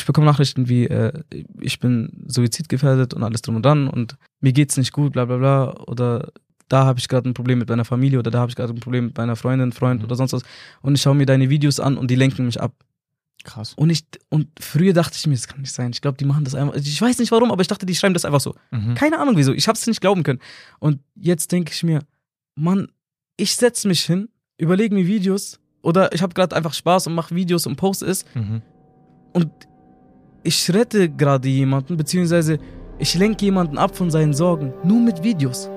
ich bekomme Nachrichten wie, äh, ich bin suizidgefährdet und alles drum und dran und mir geht's nicht gut, bla bla bla. Oder da habe ich gerade ein Problem mit meiner Familie oder da habe ich gerade ein Problem mit meiner Freundin, Freund Mhm. oder sonst was. Und ich schaue mir deine Videos an und die lenken mich ab. Krass. Und ich, und früher dachte ich mir, das kann nicht sein. Ich glaube, die machen das einfach. Ich weiß nicht warum, aber ich dachte, die schreiben das einfach so. Mhm. Keine Ahnung wieso. Ich habe es nicht glauben können. Und jetzt denke ich mir, Mann, ich setze mich hin, überlege mir Videos oder ich habe gerade einfach Spaß und mache Videos und poste es Mhm. und ich rette gerade jemanden, beziehungsweise ich lenke jemanden ab von seinen Sorgen, nur mit Videos.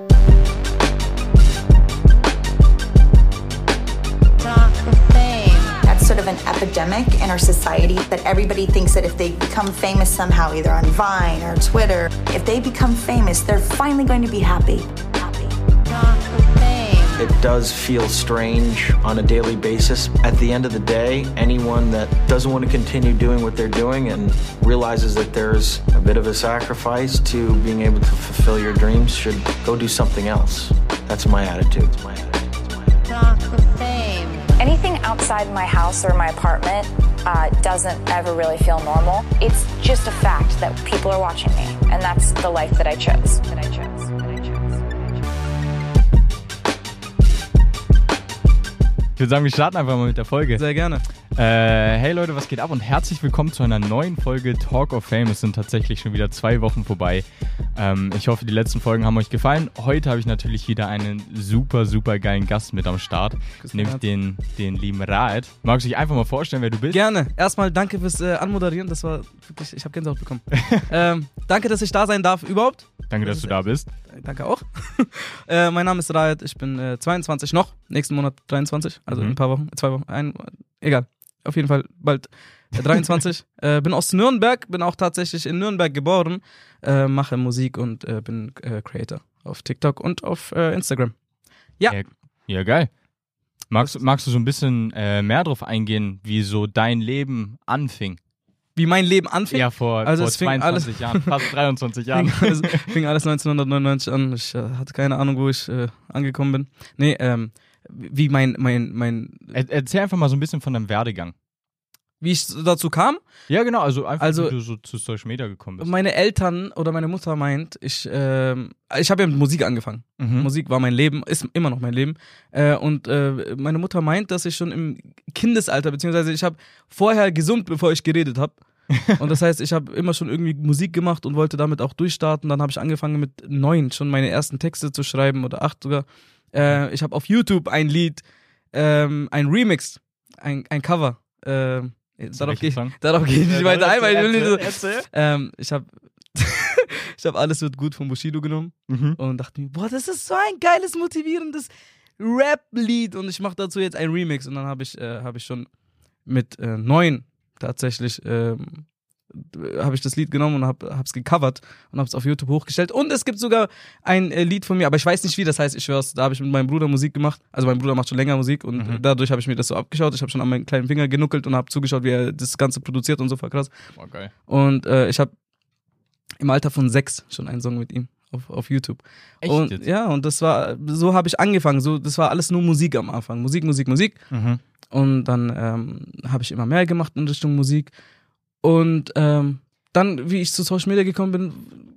That's sort of an epidemic in our society that everybody thinks that if they become famous somehow, either on Vine or Twitter, if they become famous, they're finally going to be happy. Happy. It does feel strange on a daily basis. At the end of the day, anyone that doesn't want to continue doing what they're doing and realizes that there's a bit of a sacrifice to being able to fulfill your dreams should go do something else. That's my attitude. My attitude. My attitude. Talk of fame. Anything outside my house or my apartment uh, doesn't ever really feel normal. It's just a fact that people are watching me, and that's the life that I chose. That I chose. Würde sagen, wir starten einfach mal mit der Folge. Sehr gerne. Äh, hey Leute, was geht ab und herzlich willkommen zu einer neuen Folge Talk of Fame. Es sind tatsächlich schon wieder zwei Wochen vorbei. Ähm, ich hoffe, die letzten Folgen haben euch gefallen. Heute habe ich natürlich wieder einen super, super geilen Gast mit am Start, nämlich den, den lieben Raed. Magst du dich einfach mal vorstellen, wer du bist? Gerne. Erstmal danke fürs äh, Anmoderieren. Das war wirklich, ich habe Gänsehaut bekommen. ähm, danke, dass ich da sein darf überhaupt. Danke, dass du da bist. Danke auch. äh, mein Name ist Raed, ich bin äh, 22 noch, nächsten Monat 23, also Mhm. in ein paar Wochen, zwei Wochen, ein, egal. Auf jeden Fall bald äh, 23. äh, bin aus Nürnberg, bin auch tatsächlich in Nürnberg geboren, äh, mache Musik und äh, bin äh, Creator auf TikTok und auf äh, Instagram. Ja. Ja, ja geil. Magst, magst du so ein bisschen äh, mehr drauf eingehen, wie so dein Leben anfing? Wie mein Leben anfing. Ja, vor, Also vor es fing 22 Jahren, fast 23 Jahren. Fing alles, fing alles 1999 an. Ich äh, hatte keine Ahnung, wo ich äh, angekommen bin. Nee, ähm, wie mein, mein, mein, Er, erzähl einfach mal so ein bisschen von deinem Werdegang. wie ich dazu kam. Ja, genau, also einfach, Also- wie du so zu Social Media gekommen bist. Meine Eltern oder meine Mutter meint, ich, ähm, ich habe ja mit Musik angefangen. Mhm. Musik war mein Leben, ist immer noch mein Leben. Äh, und äh, meine Mutter meint, dass ich schon im Kindesalter, beziehungsweise ich habe vorher gesummt, bevor ich geredet habe. Und das heißt, ich habe immer schon irgendwie Musik gemacht und wollte damit auch durchstarten. Dann habe ich angefangen mit neun schon meine ersten Texte zu schreiben oder acht sogar. Äh, ich habe auf YouTube ein Lied, ähm, ein Remix, ein, ein Cover. Äh, darauf gehe ich, darauf geh ich nicht weiter ein, weil ich will nicht so, ähm, ich habe ich hab alles wird gut von Bushido genommen Mhm. und dachte mir, boah, das ist so ein geiles, motivierendes Rap-Lied und ich mache dazu jetzt ein Remix und dann habe ich, äh, hab ich schon mit äh, neun tatsächlich ähm, habe ich das Lied genommen und habe es gecovert und habe es auf YouTube hochgestellt und es gibt sogar ein äh, Lied von mir, aber ich weiß nicht wie, das heißt, ich schwör's, da habe ich mit meinem Bruder Musik gemacht, also mein Bruder macht schon länger Musik und Mhm. dadurch habe ich mir das so abgeschaut, ich habe schon an meinen kleinen Finger genuckelt und habe zugeschaut, wie er das Ganze produziert und so, voll krass. Geil. Und äh, ich habe im Alter von sechs schon einen Song mit ihm auf, auf YouTube. Echt und ja, und das war, so habe ich angefangen. So, das war alles nur Musik am Anfang. Musik, Musik, Musik. Mhm. Und dann ähm, habe ich immer mehr gemacht in Richtung Musik. Und ähm, dann, wie ich zu Social Media gekommen bin,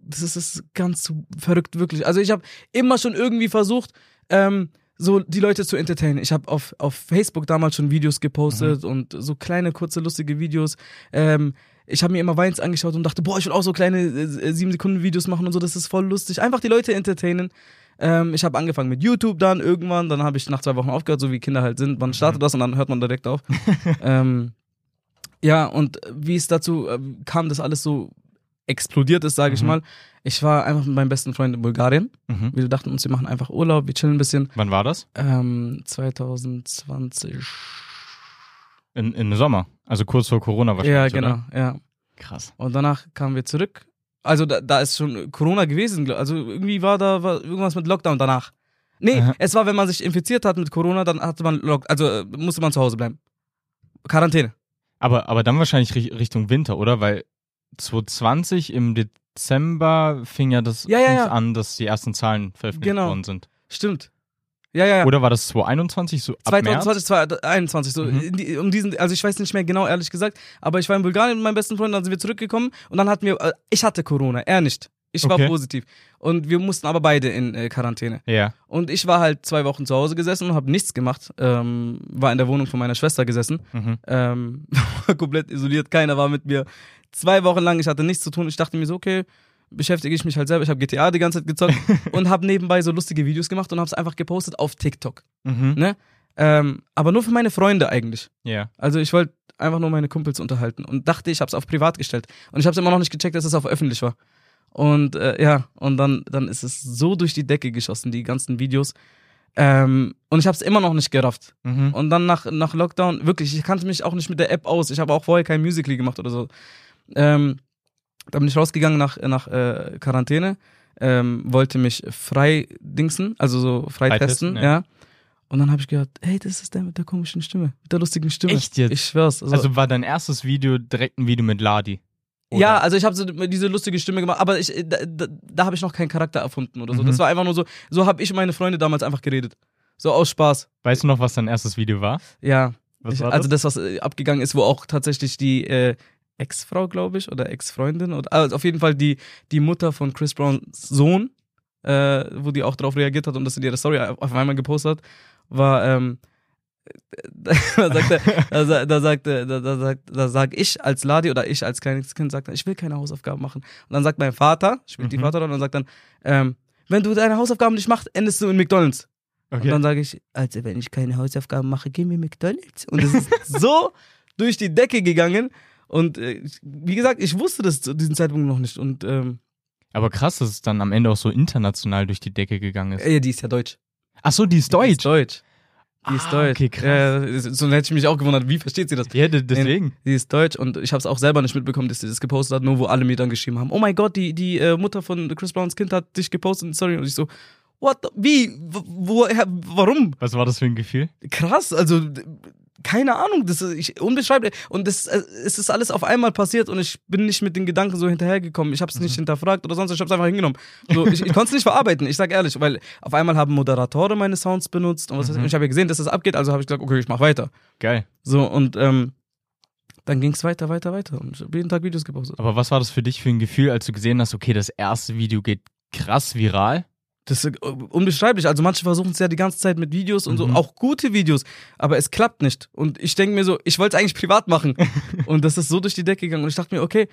das ist, das ist ganz verrückt, wirklich. Also ich habe immer schon irgendwie versucht, ähm, so die Leute zu entertainen. Ich habe auf, auf Facebook damals schon Videos gepostet und so kleine, kurze, lustige Videos. Ähm, ich habe mir immer Weins angeschaut und dachte, boah, ich will auch so kleine äh, sieben Sekunden Videos machen und so, das ist voll lustig. Einfach die Leute entertainen. Ähm, ich habe angefangen mit YouTube dann irgendwann, dann habe ich nach zwei Wochen aufgehört, so wie Kinder halt sind. Man startet das und dann hört man direkt auf. ähm, ja, und wie es dazu äh, kam, dass alles so explodiert ist, sage ich Mhm. mal. Ich war einfach mit meinem besten Freund in Bulgarien. Mhm. Wir dachten uns, wir machen einfach Urlaub, wir chillen ein bisschen. Wann war das? Ähm, 2020. In, in Sommer. Also kurz vor Corona Ja, wahrscheinlich. genau, Oder? ja. Krass. Und danach kamen wir zurück. Also da, da ist schon Corona gewesen. Also irgendwie war da war irgendwas mit Lockdown danach. Nee, Aha. es war, wenn man sich infiziert hat mit Corona, dann hatte man Lock, also äh, musste man zu Hause bleiben. Quarantäne. Aber, aber dann wahrscheinlich ri- Richtung Winter, oder? Weil 2020 im Dezember fing ja das Ja, ja, ja. an, dass die ersten Zahlen veröffentlicht Genau. worden sind. Stimmt. Ja, ja, ja. Oder war das 2021 so ab März? 2020, 2021, so Mhm. die, um diesen, also ich weiß nicht mehr genau, ehrlich gesagt, aber ich war in Bulgarien mit meinem besten Freund, dann sind wir zurückgekommen und dann hatten wir, äh, ich hatte Corona, er nicht. Ich war Okay. positiv. Und wir mussten aber beide in äh, Quarantäne. Ja. Und ich war halt zwei Wochen zu Hause gesessen und habe nichts gemacht. Ähm, war in der Wohnung von meiner Schwester gesessen. Mhm. Ähm, komplett isoliert, keiner war mit mir. Zwei Wochen lang, ich hatte nichts zu tun. Ich dachte mir so, okay, beschäftige ich mich halt selber. Ich habe GTA die ganze Zeit gezockt und habe nebenbei so lustige Videos gemacht und habe es einfach gepostet auf TikTok. Mhm. Ne? Ähm, aber nur für meine Freunde eigentlich. Ja. Also ich wollte einfach nur meine Kumpels unterhalten und dachte, ich habe es auf privat gestellt. Und ich habe es immer noch nicht gecheckt, dass es auf öffentlich war. Und äh, ja, und dann, dann ist es so durch die Decke geschossen, die ganzen Videos. Ähm, und ich habe es immer noch nicht gerafft. Mhm. Und dann nach, nach Lockdown, wirklich, ich kannte mich auch nicht mit der App aus. Ich habe auch vorher kein Musical gemacht oder so. Ähm, da bin ich rausgegangen nach, nach äh, Quarantäne, ähm, wollte mich frei dingsen, also so frei Freitesten, testen, ja. ja. Und dann habe ich gehört, hey, das ist der mit der komischen Stimme, mit der lustigen Stimme. Echt jetzt? Ich schwör's. Also, Also war dein erstes Video direkt ein Video mit Ladi? Oder? ja, also ich habe so diese lustige Stimme gemacht, aber ich, da, da, da habe ich noch keinen Charakter erfunden oder so. Mhm. Das war einfach nur so, so habe ich meine Freunde damals einfach geredet. So aus Spaß. Weißt du noch, was dein erstes Video war? Ja. Was ich, war also das? das, was äh, abgegangen ist, wo auch tatsächlich die äh, Ex-Frau, glaube ich, oder Ex-Freundin, oder also auf jeden Fall die, die Mutter von Chris Browns Sohn, äh, wo die auch darauf reagiert hat und das in ihrer Story auf einmal gepostet hat, war, ähm, da sagt er, da, da sagt, da, da, sagt, da sag ich als Ladi oder ich als kleines Kind sagt, ich will keine Hausaufgaben machen. Und dann sagt mein Vater, spielt die Mhm. Vater und dann sagt dann, ähm, wenn du deine Hausaufgaben nicht machst, endest du in McDonalds. Okay. Und dann sage ich, also wenn ich keine Hausaufgaben mache, gehen wir McDonalds. Und es ist so durch die Decke gegangen. Und äh, wie gesagt, ich wusste das zu diesem Zeitpunkt noch nicht. Und ähm, Aber krass, dass es dann am Ende auch so international durch die Decke gegangen ist. äh, die ist ja deutsch. Ach so, die ist Die deutsch. ist deutsch. Die ist Ah, deutsch. okay, krass. Äh, so hätte ich mich auch gewundert, wie versteht sie das? Ja, de- deswegen. Die ist deutsch und ich habe es auch selber nicht mitbekommen, dass sie das gepostet hat, nur wo alle mir dann geschrieben haben, oh mein Gott, die, die äh, Mutter von Chris Browns Kind hat dich gepostet, sorry. Und ich so, what, the, wie, woher, warum? Was war das für ein Gefühl? krass, also keine Ahnung, das ist ich, unbeschreiblich und das äh, es ist alles auf einmal passiert und ich bin nicht mit den Gedanken so hinterhergekommen. Ich habe es nicht hinterfragt oder sonst, ich habe es einfach hingenommen. So, ich ich konnte es nicht verarbeiten, ich sag ehrlich, weil auf einmal haben Moderatoren meine Sounds benutzt und was ich, und ich habe ja gesehen, dass das abgeht, also habe ich gesagt, okay, ich mach weiter. Geil. So und ähm, dann ging es weiter, weiter, weiter und ich habe jeden Tag Videos gepostet. Aber was war das für dich für ein Gefühl, als du gesehen hast, okay, das erste Video geht krass viral? Das ist äh, unbeschreiblich. Also manche versuchen es ja die ganze Zeit mit Videos und so, Mhm. auch gute Videos, aber es klappt nicht. Und ich denke mir so, ich wollte es eigentlich privat machen. und das ist so durch die Decke gegangen. Und ich dachte mir, okay,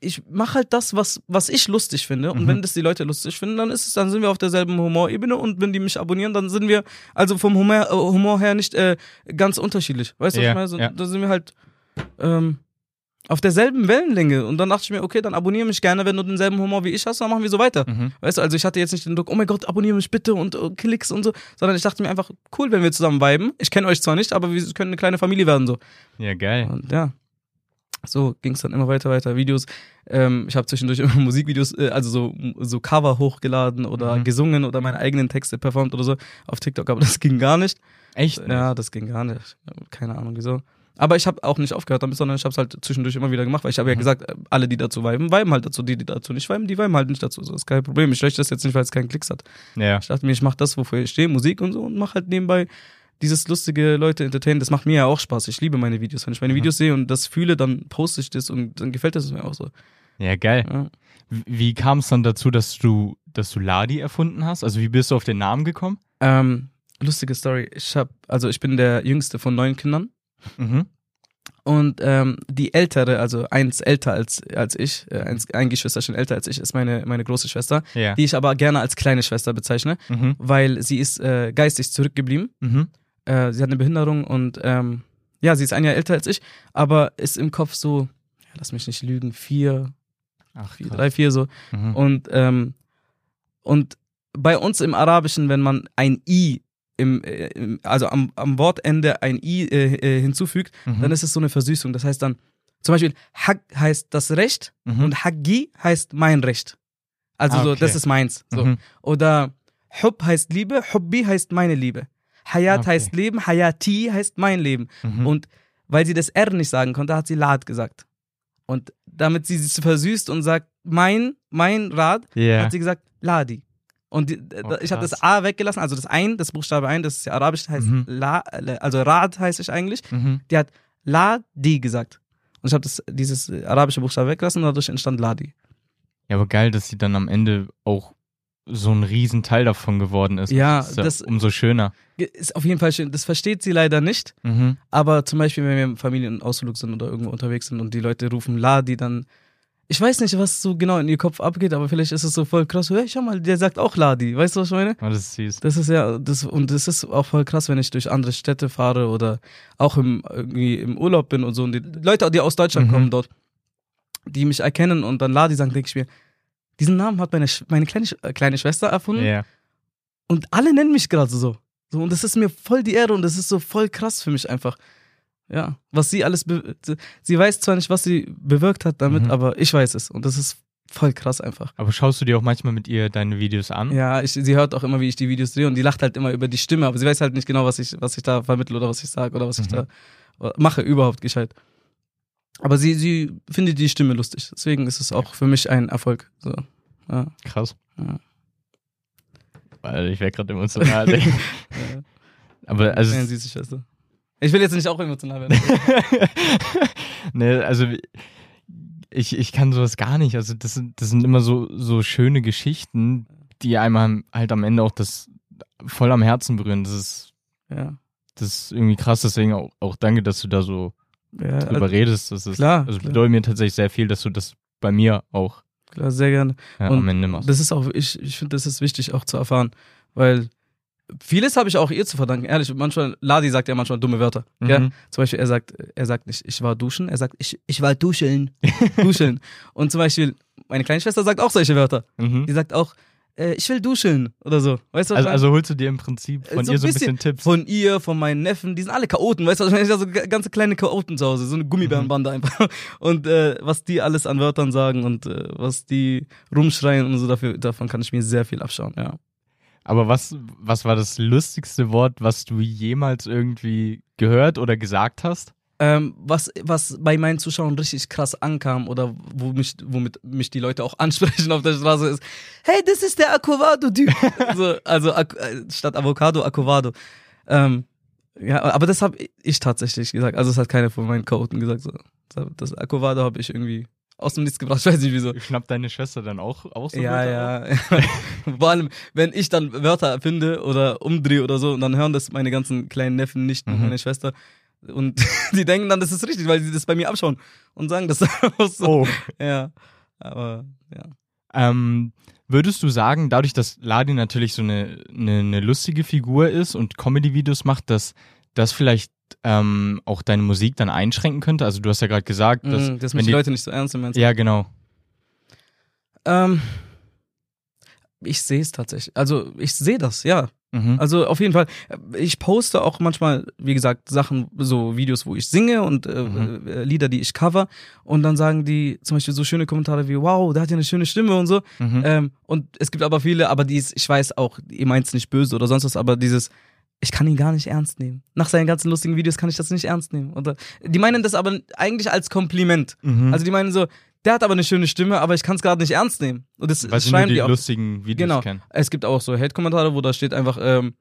ich mache halt das, was, was ich lustig finde. Und Mhm. wenn das die Leute lustig finden, dann ist es, dann sind wir auf derselben Humorebene. Und wenn die mich abonnieren, dann sind wir also vom Humor, äh, Humor her nicht äh, ganz unterschiedlich. Weißt du, Ja, was ich meine? So, ja. Da sind wir halt ähm, auf derselben Wellenlänge. Und dann dachte ich mir, okay, dann abonniere mich gerne, wenn du denselben Humor wie ich hast, dann machen wir so weiter. Mhm. Weißt du, also ich hatte jetzt nicht den Druck, oh mein Gott, abonniere mich bitte und äh, Klicks und so, sondern ich dachte mir einfach, cool, wenn wir zusammen viben. Ich kenne euch zwar nicht, aber wir können eine kleine Familie werden so. Ja, geil. Und ja, so ging es dann immer weiter, weiter. Videos. Ähm, ich habe zwischendurch immer Musikvideos, äh, also so, so Cover hochgeladen oder Mhm. gesungen oder meine eigenen Texte performt oder so auf TikTok, aber das ging gar nicht. Echt? Ja, das ging gar nicht. Keine Ahnung wieso. Aber ich habe auch nicht aufgehört damit, sondern ich habe es halt zwischendurch immer wieder gemacht, weil ich habe ja Mhm. gesagt, äh, alle, die dazu viben, viben halt dazu. Die, die dazu nicht viben, die viben halt nicht dazu. So ist kein Problem. Ich lösche das jetzt nicht, weil es keinen Klicks hat. Ja. Ich dachte mir, ich mache das, wofür ich stehe, Musik und so, und mache halt nebenbei dieses lustige Leute entertainen. Das macht mir ja auch Spaß. Ich liebe meine Videos. Wenn ich meine Mhm. Videos sehe und das fühle, dann poste ich das und dann gefällt das mir auch so. Ja, geil. Ja. Wie kam es dann dazu, dass du, dass du Ladi erfunden hast? Also wie bist du auf den Namen gekommen? Ähm, lustige Story. Ich habe, also ich bin der jüngste von neun Kindern. Mhm. Und ähm, die ältere, also eins älter als, als ich, äh, eins, ein Geschwisterchen älter als ich, ist meine, meine große Schwester, Ja. die ich aber gerne als kleine Schwester bezeichne, Mhm. weil sie ist äh, geistig zurückgeblieben. Mhm. Äh, sie hat eine Behinderung und ähm, ja, sie ist ein Jahr älter als ich, aber ist im Kopf so, ja, lass mich nicht lügen, vier, Ach, vier drei, vier so. Mhm. Und, ähm, und bei uns im Arabischen, wenn man ein I im, äh, im also am, am Wortende ein I äh, äh, hinzufügt, Mhm. dann ist es so eine Versüßung. Das heißt dann, zum Beispiel, Haq heißt das Recht Mhm. und Haggi heißt mein Recht. Also Ah, so, okay. das ist meins. So. Mhm. Oder Hub heißt Liebe, Hubbi heißt meine Liebe. Hayat Okay. heißt Leben, Hayati heißt mein Leben. Mhm. Und weil sie das R nicht sagen konnte, hat sie Lad gesagt. Und damit sie es versüßt und sagt, mein, mein Rad, Ja. hat sie gesagt, Ladi. Und die, Oh, ich habe das. A weggelassen, also das Ein, das Buchstabe Ein, das ist ja arabisch, heißt Mhm. La, also Rad heißt ich eigentlich. Mhm. Die hat Ladi gesagt. Und ich habe das dieses arabische Buchstabe weggelassen und dadurch entstand Ladi. Ja, aber geil, dass sie dann am Ende auch so ein Riesenteil davon geworden ist. Ja, ist ja das- umso schöner. Ist auf jeden Fall schön. Das versteht sie leider nicht. Mhm. Aber zum Beispiel, wenn wir im Familienausflug sind oder irgendwo unterwegs sind und die Leute rufen Ladi, dann. Ich weiß nicht, was so genau in ihr Kopf abgeht, aber vielleicht ist es so voll krass. Hey, schau mal, der sagt auch Ladi. Weißt du, was ich meine? Oh, das ist süß. Das ist ja, das, und das ist auch voll krass, wenn ich durch andere Städte fahre oder auch im, irgendwie im Urlaub bin und so. Und die Leute, die aus Deutschland Mhm. kommen dort, die mich erkennen und dann Ladi sagen, denke ich mir, diesen Namen hat meine, meine kleine, äh, kleine Schwester erfunden. Ja. Und alle nennen mich gerade so. so. Und das ist mir voll die Ehre und das ist so voll krass für mich einfach. Ja, was sie alles, sie weiß zwar nicht, was sie bewirkt hat damit, Mhm. aber ich weiß es. Und das ist voll krass einfach. Aber schaust du dir auch manchmal mit ihr deine Videos an? Ja, ich, sie hört auch immer, wie ich die Videos drehe und die lacht halt immer über die Stimme, aber sie weiß halt nicht genau, was ich, was ich da vermittle oder was ich sage oder was ich Mhm. da mache, überhaupt gescheit. Aber sie, sie findet die Stimme lustig. Deswegen ist es auch für mich ein Erfolg. So. Ja. Krass. Ja. Weil ich wäre gerade emotional. Ja. Aber also Eine süße Schwester. Ich will jetzt nicht auch emotional werden. ne, also ich, ich kann sowas gar nicht. Also das sind, das sind immer so, so schöne Geschichten, die einem halt am Ende auch das voll am Herzen berühren. Das ist, ja. das ist irgendwie krass. Deswegen auch, auch danke, dass du da so ja drüber redest. Das ist, klar, also klar. bedeutet mir tatsächlich sehr viel, dass du das bei mir auch klar, sehr gerne. ja, Und am Ende machst. Das ist auch, ich, ich finde, das ist wichtig auch zu erfahren, weil vieles habe ich auch ihr zu verdanken. Ehrlich, manchmal, Ladi sagt ja manchmal dumme Wörter. Ja? Mhm. Zum Beispiel, er sagt, er sagt nicht, ich war duschen, er sagt, ich, ich war duscheln. duscheln. Und zum Beispiel, meine kleine Schwester sagt auch solche Wörter. Mhm. Die sagt auch, äh, ich will duscheln oder so. Weißt du, was Also, also holst du dir im Prinzip von ihr so ein bisschen Tipps. Von ihr, von meinen Neffen, die sind alle Chaoten, weißt du, ich meine? so ganze kleine Chaoten zu Hause, so eine Gummibärenbande einfach. Und äh, was die alles an Wörtern sagen und äh, was die rumschreien und so, dafür, davon kann ich mir sehr viel abschauen, ja. Aber was, was war das lustigste Wort, was du jemals irgendwie gehört oder gesagt hast? Ähm, was, was bei meinen Zuschauern richtig krass ankam oder wo mich, womit mich die Leute auch ansprechen auf der Straße ist, hey, das ist der Acovado-Typ. so, also äh, statt Avocado, Acovado. Ähm, ja, aber das habe ich tatsächlich gesagt. Also das hat keiner von meinen Chaoten gesagt. So. Das Acovado habe ich irgendwie aus dem Nichts gebracht. Ich weiß nicht wieso. Schnappt deine Schwester dann auch, auch so Ja, Wörter ja. Vor allem, wenn ich dann Wörter finde oder umdrehe oder so, und dann hören das meine ganzen kleinen Neffen nicht, Mhm. meine Schwester. Und die denken dann, das ist richtig, weil sie das bei mir abschauen und sagen das auch so. Oh. Ja. Aber, ja. Ähm, würdest du sagen, dadurch, dass Ladi natürlich so eine, eine, eine lustige Figur ist und Comedy-Videos macht, dass das vielleicht ähm, auch deine Musik dann einschränken könnte? Also du hast ja gerade gesagt, dass, Mm, dass wenn mich die Leute nicht so ernst nehmen. ja genau. Ähm, ich sehe es tatsächlich. Also, ich sehe das, ja. Mhm. Also auf jeden Fall, ich poste auch manchmal, wie gesagt, Sachen, so Videos, wo ich singe und äh, Mhm. äh, Lieder, die ich cover. Und dann sagen die zum Beispiel so schöne Kommentare wie, wow, der hat ja eine schöne Stimme und so. Mhm. Ähm, und es gibt aber viele, aber die ist, ich weiß auch, ihr meint es nicht böse oder sonst was, aber dieses, ich kann ihn gar nicht ernst nehmen. Nach seinen ganzen lustigen Videos kann ich das nicht ernst nehmen. Oder, die meinen das aber eigentlich als Kompliment. Mhm. Also die meinen so, der hat aber eine schöne Stimme, aber ich kann es gerade nicht ernst nehmen. Und das Weil schreiben die, die auch. lustigen Videos Genau. kennen. Es gibt auch so Hate-Kommentare, wo da steht einfach, ähm,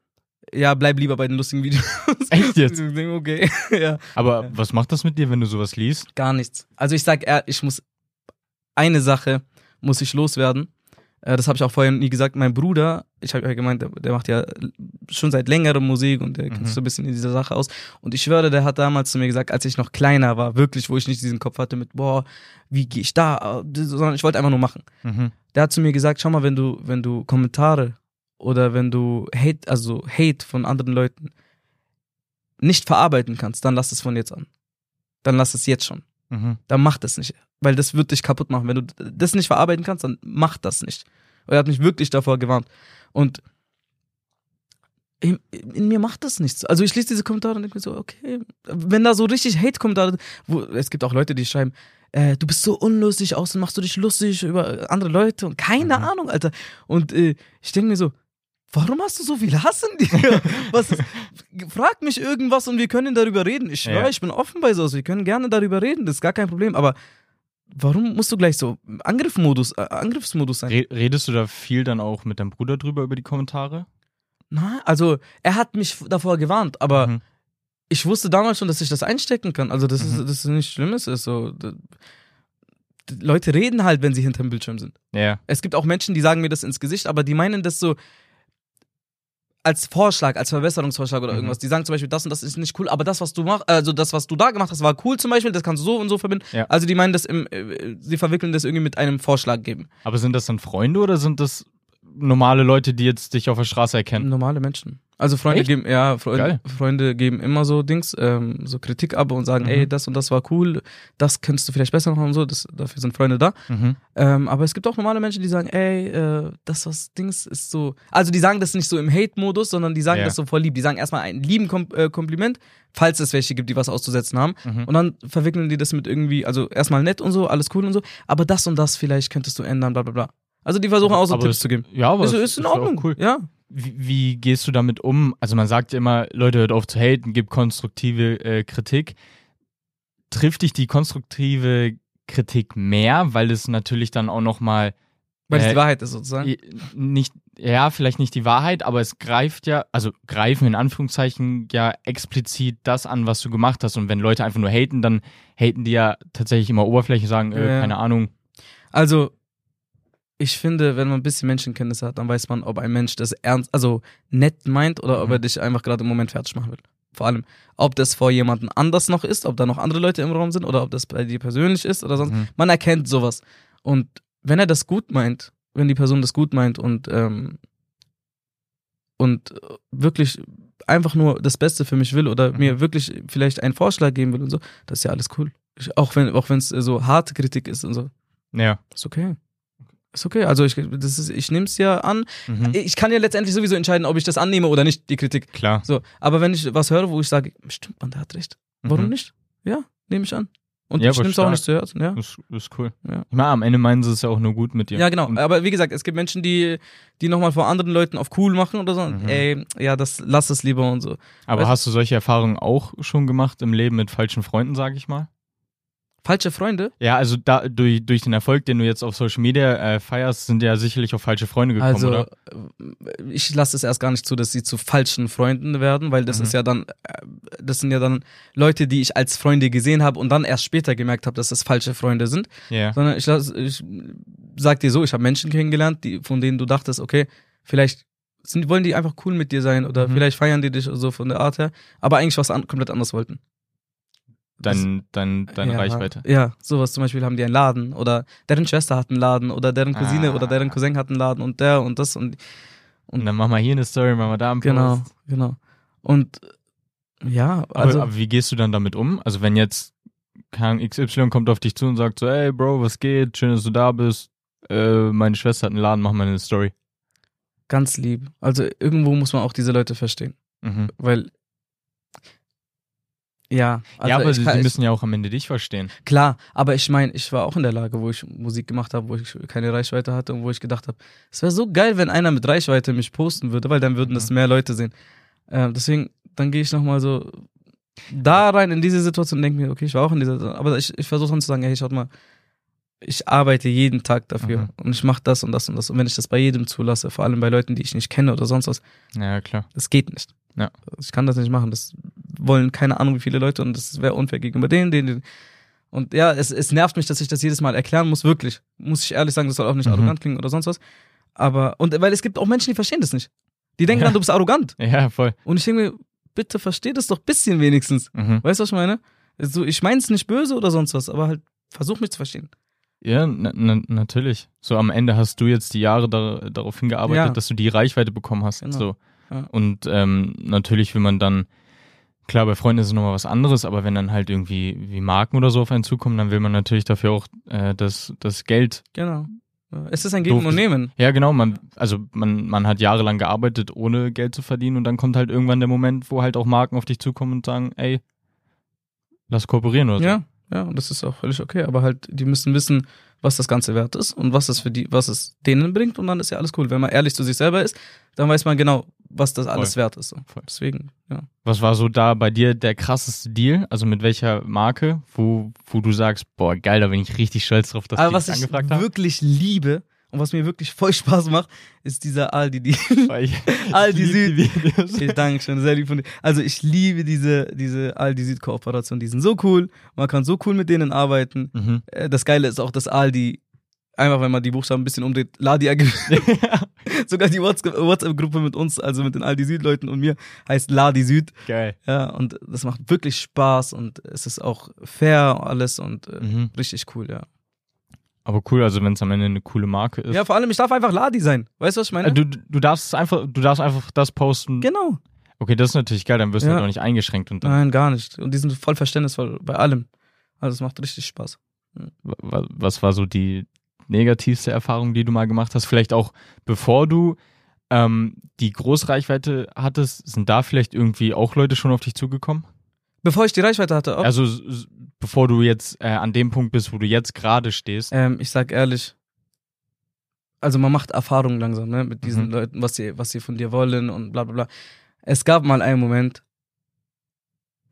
ja, bleib lieber bei den lustigen Videos. Echt jetzt? Okay, ja. Aber was macht das mit dir, wenn du sowas liest? Gar nichts. Also ich sag ich muss, eine Sache muss ich loswerden. Äh, Das habe ich auch vorher nie gesagt. Mein Bruder, ich habe ja gemeint, der, der macht ja schon seit längerem Musik und der kennt Mhm. so ein bisschen in dieser Sache aus. Und ich schwöre, der hat damals zu mir gesagt, als ich noch kleiner war, wirklich, wo ich nicht diesen Kopf hatte mit, boah, wie gehe ich da, sondern ich wollte einfach nur machen. Mhm. der hat zu mir gesagt, schau mal, wenn du, wenn du Kommentare oder wenn du Hate, also Hate von anderen Leuten nicht verarbeiten kannst, dann lass es von jetzt an. Dann lass es jetzt schon. Mhm. Dann mach das nicht. Weil das wird dich kaputt machen. Wenn du das nicht verarbeiten kannst, dann mach das nicht. Und er hat mich wirklich davor gewarnt. Und in, in mir macht das nichts. Also ich lese diese Kommentare und denke mir so, okay, wenn da so richtig Hate-Kommentare, wo es gibt auch Leute, die schreiben, äh, du bist so unlustig, außen machst du dich lustig über andere Leute und keine Mhm. Ahnung, Alter. Und äh, ich denke mir so, warum hast du so viel Hass in dir? Was ist, frag mich irgendwas und wir können darüber reden. Ich schwöre, Ja. ich bin offen bei sowas. Wir können gerne darüber reden, das ist gar kein Problem. Aber warum musst du gleich so Angriffsmodus, äh, Angriffsmodus sein? Re redest du da viel dann auch mit deinem Bruder drüber über die Kommentare? Na, also er hat mich davor gewarnt, aber Mhm. ich wusste damals schon, dass ich das einstecken kann. Also das Mhm. ist das ist nichts Schlimmes ist so. Leute reden halt, wenn sie hinterm Bildschirm sind. Ja. Es gibt auch Menschen, die sagen mir das ins Gesicht, aber die meinen das so als Vorschlag, als Verbesserungsvorschlag oder Mhm. irgendwas. Die sagen zum Beispiel, das und das ist nicht cool, aber das, was du machst, also das, was du da gemacht hast, war cool zum Beispiel, das kannst du so und so verbinden. Ja. Also die meinen das im, äh, sie verwickeln das irgendwie mit einem Vorschlag geben. Aber sind das dann Freunde oder sind das normale Leute, die jetzt dich auf der Straße erkennen? Normale Menschen. Also Freunde Echt? geben, ja, Freunde, Geil. Freunde geben immer so Dings, ähm, so Kritik ab und sagen, Mhm. ey, das und das war cool, das könntest du vielleicht besser machen und so, das, dafür sind Freunde da. Mhm. Ähm, aber es gibt auch normale Menschen, die sagen, ey, äh, das was Dings ist so. Also die sagen das nicht so im Hate-Modus, sondern die sagen Ja. das so voll lieb. Die sagen erstmal einen lieben Kom äh, Kompliment, falls es welche gibt, die was auszusetzen haben. Mhm. Und dann verwickeln die das mit irgendwie, also erstmal nett und so, alles cool und so, aber das und das vielleicht könntest du ändern, bla bla bla. Also die versuchen auch so Aber Tipps es- zu geben. Ja, aber Ist, es ist in Ordnung. cool. Ja. Wie, wie gehst du damit um? Also man sagt ja immer, Leute, hört auf zu haten, gibt konstruktive äh, Kritik. Trifft dich die konstruktive Kritik mehr, weil es natürlich dann auch nochmal Weil es Äh, die Wahrheit ist sozusagen. nicht, ja, vielleicht nicht die Wahrheit, aber es greift ja, also greifen in Anführungszeichen ja explizit das an, was du gemacht hast. Und wenn Leute einfach nur haten, dann haten die ja tatsächlich immer Oberfläche, sagen, äh, Ja. keine Ahnung. Also, ich finde, wenn man ein bisschen Menschenkenntnis hat, dann weiß man, ob ein Mensch das ernst, also nett meint oder ob Mhm. er dich einfach gerade im Moment fertig machen will. Vor allem, ob das vor jemandem anders noch ist, ob da noch andere Leute im Raum sind oder ob das bei dir persönlich ist oder sonst. Mhm. Man erkennt sowas. Und wenn er das gut meint, wenn die Person das gut meint und, ähm, und wirklich einfach nur das Beste für mich will oder Mhm. mir wirklich vielleicht einen Vorschlag geben will und so, das ist ja alles cool. Ich, auch wenn auch wenn es so harte Kritik ist und so. Ja. Ist okay. Ist okay. Also ich, das ist, ich nehme es ja an. Mhm. Ich kann ja letztendlich sowieso entscheiden, ob ich das annehme oder nicht, die Kritik. Klar. So, aber wenn ich was höre, wo ich sage, stimmt, man, der hat recht. Warum Mhm. nicht? Ja, nehme ich an. Und Ja, ich nehme es auch nicht zu Herzen, ja. Das ist cool. Ja. Ich meine, am Ende meinen sie es ja auch nur gut mit dir. Ja, genau. Aber wie gesagt, es gibt Menschen, die, die nochmal vor anderen Leuten auf cool machen oder so. Mhm. Ey, ja, das lass es lieber und so. aber weißt- hast du solche Erfahrungen auch schon gemacht im Leben mit falschen Freunden, sag ich mal? Falsche Freunde. Ja, also da, durch, durch den Erfolg, den du jetzt auf Social Media äh, feierst, sind ja sicherlich auch falsche Freunde gekommen, Also, oder? äh, ich lasse es erst gar nicht zu, dass sie zu falschen Freunden werden, weil das Mhm. ist ja dann, äh, das sind ja dann Leute, die ich als Freunde gesehen habe und dann erst später gemerkt habe, dass das falsche Freunde sind. Ja. Sondern ich, lass, ich sag dir so, ich habe Menschen kennengelernt, die, von denen du dachtest, okay, vielleicht sind, wollen die einfach cool mit dir sein oder Mhm. vielleicht feiern die dich so von der Art her, aber eigentlich was an, komplett anderes wollten. Dein, dein, deine ja, Reichweite. Ja, sowas zum Beispiel haben die einen Laden oder deren Schwester hat einen Laden oder deren Cousine Ah. oder deren Cousin hat einen Laden und der und das und Und dann machen wir hier eine Story, machen wir da einen Genau, Post. genau. Und ja, Aber, also aber wie gehst du dann damit um? Also wenn jetzt Ahnung, XY kommt auf dich zu und sagt so, hey Bro, was geht? Schön, dass du da bist. Äh, meine Schwester hat einen Laden, mach mal eine Story. ganz lieb. Also irgendwo muss man auch diese Leute verstehen, Mhm. weil ja, also ja, aber sie, kann, müssen ja auch am Ende dich verstehen. klar, aber ich meine, ich war auch in der Lage, wo ich Musik gemacht habe, wo ich keine Reichweite hatte und wo ich gedacht habe, es wäre so geil, wenn einer mit Reichweite mich posten würde, weil dann würden das Mhm. mehr Leute sehen. Ähm, deswegen, dann gehe ich nochmal so da rein in diese Situation und denke mir, okay, ich war auch in dieser, aber ich, ich versuche dann zu sagen, hey, schaut mal, ich arbeite jeden Tag dafür Mhm. und ich mache das und das und das. Und wenn ich das bei jedem zulasse, vor allem bei Leuten, die ich nicht kenne oder sonst was, Ja, klar. das geht nicht. Ja. Ich kann das nicht machen. Das wollen keine Ahnung wie viele Leute und das wäre unfair gegenüber denen, denen. Und ja, es, es nervt mich, dass ich das jedes Mal erklären muss, wirklich. Muss ich ehrlich sagen, das soll auch nicht Mhm. arrogant klingen oder sonst was. Aber, und weil es gibt auch Menschen, die verstehen das nicht. Die denken Ja. dann, du bist arrogant. Ja, voll. Und ich denke mir, bitte versteh das doch ein bisschen wenigstens. Mhm. Weißt du, was ich meine? So, ich meine es nicht böse oder sonst was, aber halt versuch mich zu verstehen. Ja, na, na, natürlich. So am Ende hast du jetzt die Jahre da, darauf hingearbeitet, Ja. dass du die Reichweite bekommen hast. Genau. So. Und ähm, natürlich will man dann, klar, bei Freunden ist es nochmal was anderes, aber wenn dann halt irgendwie wie Marken oder so auf einen zukommen, dann will man natürlich dafür auch äh, das, das Geld. Genau. Es ist ein Geben und Nehmen. Ja, genau, man, also man, man hat jahrelang gearbeitet, ohne Geld zu verdienen und dann kommt halt irgendwann der Moment, wo halt auch Marken auf dich zukommen und sagen, ey, lass kooperieren oder so. Ja, ja, und das ist auch völlig okay. Aber halt, die müssen wissen, was das Ganze wert ist und was es für die, was es denen bringt und dann ist ja alles cool. Wenn man ehrlich zu sich selber ist, dann weiß man genau, was das alles Voll. wert ist. So. Deswegen, ja. Was war so da bei dir der krasseste Deal? Also mit welcher Marke, wo, wo du sagst, boah, geil, da bin ich richtig stolz drauf, dass Aber die was dich ich angefragt haben? wirklich liebe und was mir wirklich voll Spaß macht, ist dieser Aldi, die Weil ich, Aldi ich lieb die Süd. Videos. Ich danke schön, sehr lieb von dir. Also ich liebe diese, diese Aldi Süd Kooperation. Die sind so cool. Man kann so cool mit denen arbeiten. Mhm. Äh, Das Geile ist auch, dass Aldi, einfach wenn man die Buchstaben ein bisschen umdreht, Ladi AG. Sogar die WhatsApp- WhatsApp-Gruppe mit uns, also mit den Aldi Süd-Leuten und mir, heißt Ladi Süd. Geil. Ja, und das macht wirklich Spaß und es ist auch fair alles und äh, Mhm. richtig cool, ja. Aber cool, also wenn es am Ende eine coole Marke ist. Ja, vor allem, ich darf einfach Ladi sein. Weißt du, was ich meine? Äh, du, du darfst einfach, du darfst einfach das posten. genau. Okay, das ist natürlich geil, dann wirst du Ja. halt auch nicht eingeschränkt und dann, Nein, gar nicht. Und die sind voll verständnisvoll bei allem. Also es macht richtig Spaß. wa- was war so die negativste Erfahrung, die du mal gemacht hast? Vielleicht auch bevor du ähm, die Großreichweite hattest, sind da vielleicht irgendwie auch Leute schon auf dich zugekommen? Bevor ich die Reichweite hatte, auch, Also bevor du jetzt äh, an dem Punkt bist, wo du jetzt gerade stehst. ähm, ich sag ehrlich, also man macht Erfahrungen langsam, ne, mit diesen Mhm. Leuten, was sie, was sie von dir wollen und bla bla bla. Es gab mal einen Moment,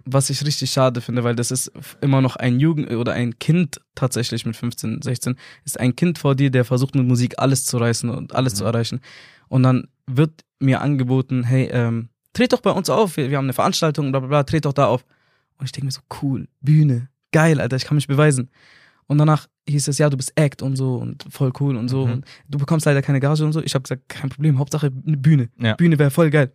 was ich richtig schade finde, weil das ist immer noch ein Jugend oder ein Kind tatsächlich mit 15, 16, ist ein Kind vor dir, der versucht mit Musik alles zu reißen und alles Mhm. zu erreichen. Und dann wird mir angeboten, hey, ähm, tret doch bei uns auf, wir, wir haben eine Veranstaltung, bla bla bla, tret doch da auf. Und ich denke mir so, cool, Bühne, geil, Alter, ich kann mich beweisen. Und danach hieß es, ja, du bist Act und so und voll cool und so. Mhm. Und du bekommst leider keine Gage und so. Ich habe gesagt, kein Problem, Hauptsache eine Bühne. Ja. Bühne wäre voll geil.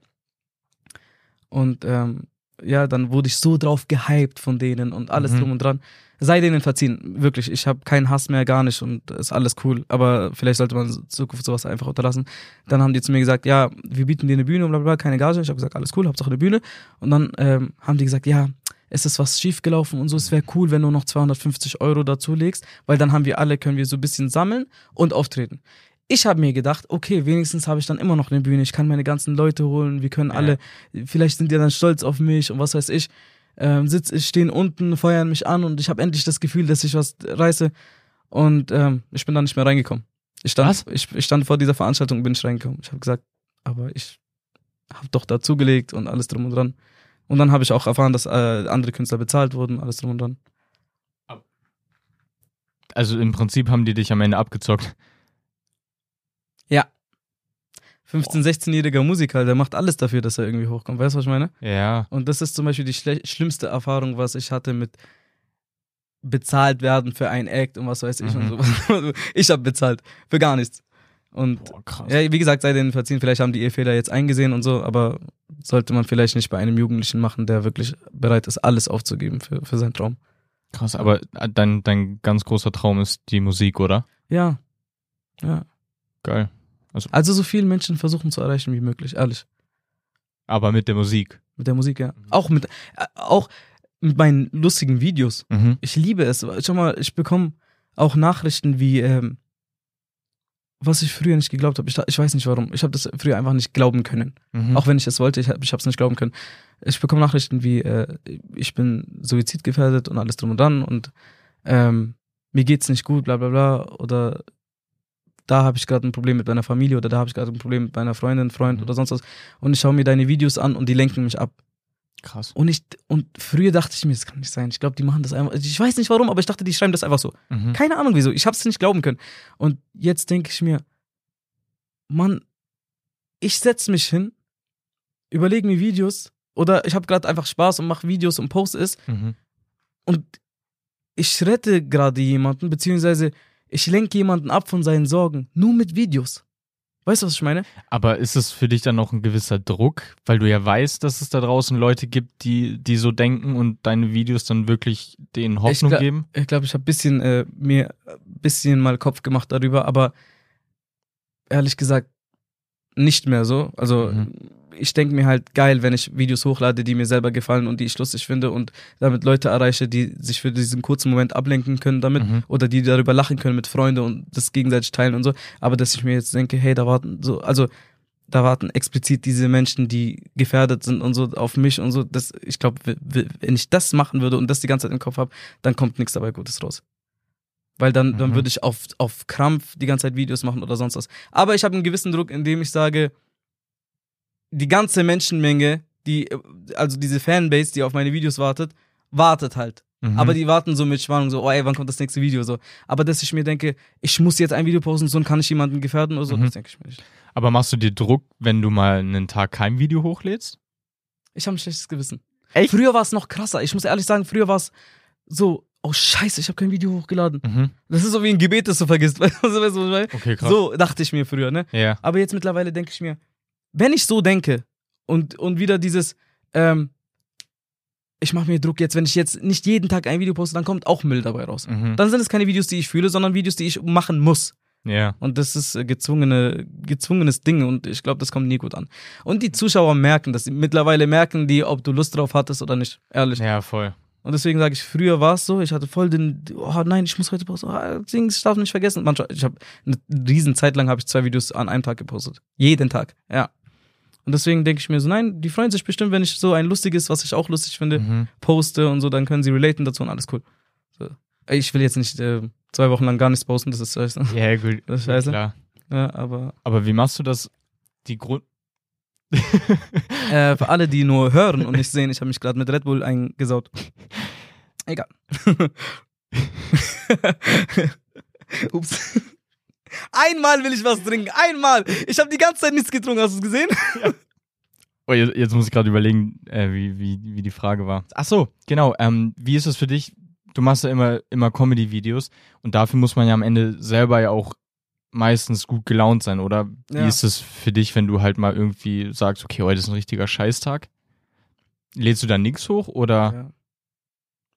Und ähm, ja, dann wurde ich so drauf gehypt von denen und alles Mhm. drum und dran. Sei denen verziehen, wirklich. Ich habe keinen Hass mehr, gar nicht und ist alles cool. Aber vielleicht sollte man in Zukunft sowas einfach unterlassen. Dann haben die zu mir gesagt, ja, wir bieten dir eine Bühne und bla bla, bla keine Gage. Ich habe gesagt, alles cool, Hauptsache eine Bühne. Und dann ähm, haben die gesagt, ja, es ist was schiefgelaufen und so. Es wäre cool, wenn du noch 250 Euro dazu legst, weil dann haben wir alle, können wir so ein bisschen sammeln und auftreten. Ich habe mir gedacht, okay, wenigstens habe ich dann immer noch eine Bühne. Ich kann meine ganzen Leute holen. Wir können Ja. alle, vielleicht sind die dann stolz auf mich und was weiß ich. Ähm, sitz, stehen unten, feuern mich an und ich habe endlich das Gefühl, dass ich was reiße. Und ähm, ich bin dann nicht mehr reingekommen. Ich stand, Was? Ich, ich stand vor dieser Veranstaltung und bin nicht reingekommen. Ich habe gesagt, aber ich habe doch dazugelegt und alles drum und dran. Und dann habe ich auch erfahren, dass äh, andere Künstler bezahlt wurden, alles drum und dran. Also im Prinzip haben die dich am Ende abgezockt. 15-, 16-jähriger Musiker, der macht alles dafür, dass er irgendwie hochkommt. Weißt du, was ich meine? Ja. Und das ist zum Beispiel die schlimmste Erfahrung, was ich hatte mit bezahlt werden für ein Act und was weiß ich Mhm. und so. Ich habe bezahlt für gar nichts. Und Boah, krass. ja, wie gesagt, sei denen verziehen, vielleicht haben die ihr Fehler jetzt eingesehen und so, aber sollte man vielleicht nicht bei einem Jugendlichen machen, der wirklich bereit ist, alles aufzugeben für, für seinen Traum. Krass, aber äh, dein, dein ganz großer Traum ist die Musik, oder? Ja. Ja. Geil. Also so viele Menschen versuchen zu erreichen wie möglich, ehrlich. Aber mit der Musik. Mit der Musik, ja. Auch mit, äh, auch mit meinen lustigen Videos. Mhm. Ich liebe es. Schau mal, ich bekomme auch Nachrichten wie, ähm, was ich früher nicht geglaubt habe. Ich, ich weiß nicht warum. Ich habe das früher einfach nicht glauben können. Mhm. Auch wenn ich es wollte, ich, ich habe es nicht glauben können. Ich bekomme Nachrichten wie, äh, ich bin suizidgefährdet und alles drum und dran und ähm, mir geht's nicht gut, bla bla bla. Oder da habe ich gerade ein Problem mit meiner Familie oder da habe ich gerade ein Problem mit meiner Freundin, Freund Mhm. oder sonst was. Und ich schaue mir deine Videos an und die lenken mich ab. Krass. Und ich und früher dachte ich mir, das kann nicht sein. Ich glaube, die machen das einfach. Ich weiß nicht warum, aber ich dachte, die schreiben das einfach so. Mhm. Keine Ahnung wieso. Ich habe es nicht glauben können. Und jetzt denke ich mir, Mann, ich setze mich hin, überlege mir Videos oder ich habe gerade einfach Spaß und mache Videos und poste es Mhm. und ich rette gerade jemanden, beziehungsweise ich lenke jemanden ab von seinen Sorgen, nur mit Videos. Weißt du, was ich meine? Aber ist es für dich dann noch ein gewisser Druck, weil du ja weißt, dass es da draußen Leute gibt, die, die so denken und deine Videos dann wirklich denen Hoffnung gla- geben? Ich glaube, ich habe bisschen äh, mir ein bisschen mal Kopf gemacht darüber, aber ehrlich gesagt nicht mehr so. Also Mhm. Ich denke mir halt geil, wenn ich Videos hochlade, die mir selber gefallen und die ich lustig finde und damit Leute erreiche, die sich für diesen kurzen Moment ablenken können damit Mhm. oder die darüber lachen können mit Freunden und das gegenseitig teilen und so. Aber dass ich mir jetzt denke, hey, da warten so, also da warten explizit diese Menschen, die gefährdet sind und so auf mich und so. Das, ich glaube, wenn ich das machen würde und das die ganze Zeit im Kopf habe, dann kommt nichts dabei Gutes raus. Weil dann, dann Mhm. würde ich auf, auf Krampf die ganze Zeit Videos machen oder sonst was. Aber ich habe einen gewissen Druck, indem ich sage, die ganze Menschenmenge, die, also diese Fanbase, die auf meine Videos wartet, wartet halt. Mhm. Aber die warten so mit Spannung, so, oh ey, wann kommt das nächste Video? So. Aber dass ich mir denke, ich muss jetzt ein Video posten, sonst kann ich jemanden gefährden oder so, Mhm. das denke ich mir nicht. Aber machst du dir Druck, wenn du mal einen Tag kein Video hochlädst? Ich habe ein schlechtes Gewissen. Echt? Früher war es noch krasser. Ich muss ehrlich sagen, früher war es so, oh scheiße, ich habe kein Video hochgeladen. Mhm. Das ist so wie ein Gebet, das du vergisst. Okay, krass. So dachte ich mir früher, ne? Ja. Aber jetzt mittlerweile denke ich mir, wenn ich so denke und, und wieder dieses, ähm, ich mache mir Druck jetzt, wenn ich jetzt nicht jeden Tag ein Video poste, dann kommt auch Müll dabei raus. Mhm. Dann sind es keine Videos, die ich fühle, sondern Videos, die ich machen muss. Ja. Und das ist äh, gezwungene, gezwungenes Ding und ich glaube, das kommt nie gut an. Und die Zuschauer merken das. Mittlerweile merken die, ob du Lust drauf hattest oder nicht. Ehrlich. Ja, voll. Und deswegen sage ich, früher war es so, ich hatte voll den, oh nein, ich muss heute posten, oh, Dings, ich darf nicht vergessen. Manchmal, ich habe eine riesen Zeit lang habe ich zwei Videos an einem Tag gepostet. Jeden Tag, ja. Und deswegen denke ich mir so, nein, die freuen sich bestimmt, wenn ich so ein lustiges, was ich auch lustig finde, Mhm. poste und so, dann können sie relaten dazu und alles cool. So. Ich will jetzt nicht äh, zwei Wochen lang gar nichts posten, das ist scheiße. Ja, gut. Das ist scheiße. Klar. Ja, aber Aber wie machst du das? Die Grund. äh, für alle, die nur hören und nicht sehen, ich habe mich gerade mit Red Bull eingesaut. Egal. Ups. Einmal will ich was trinken, einmal. Ich habe die ganze Zeit nichts getrunken, hast du es gesehen? Oh, jetzt, jetzt muss ich gerade überlegen, äh, wie, wie, wie die Frage war. Ach so, genau. Ähm, wie ist es für dich? Du machst ja immer, immer Comedy-Videos und dafür muss man ja am Ende selber ja auch meistens gut gelaunt sein, oder? Wie Ja. ist es für dich, wenn du halt mal irgendwie sagst, okay, heute ist ein richtiger Scheißtag? Lädst du da nichts hoch oder? Ja.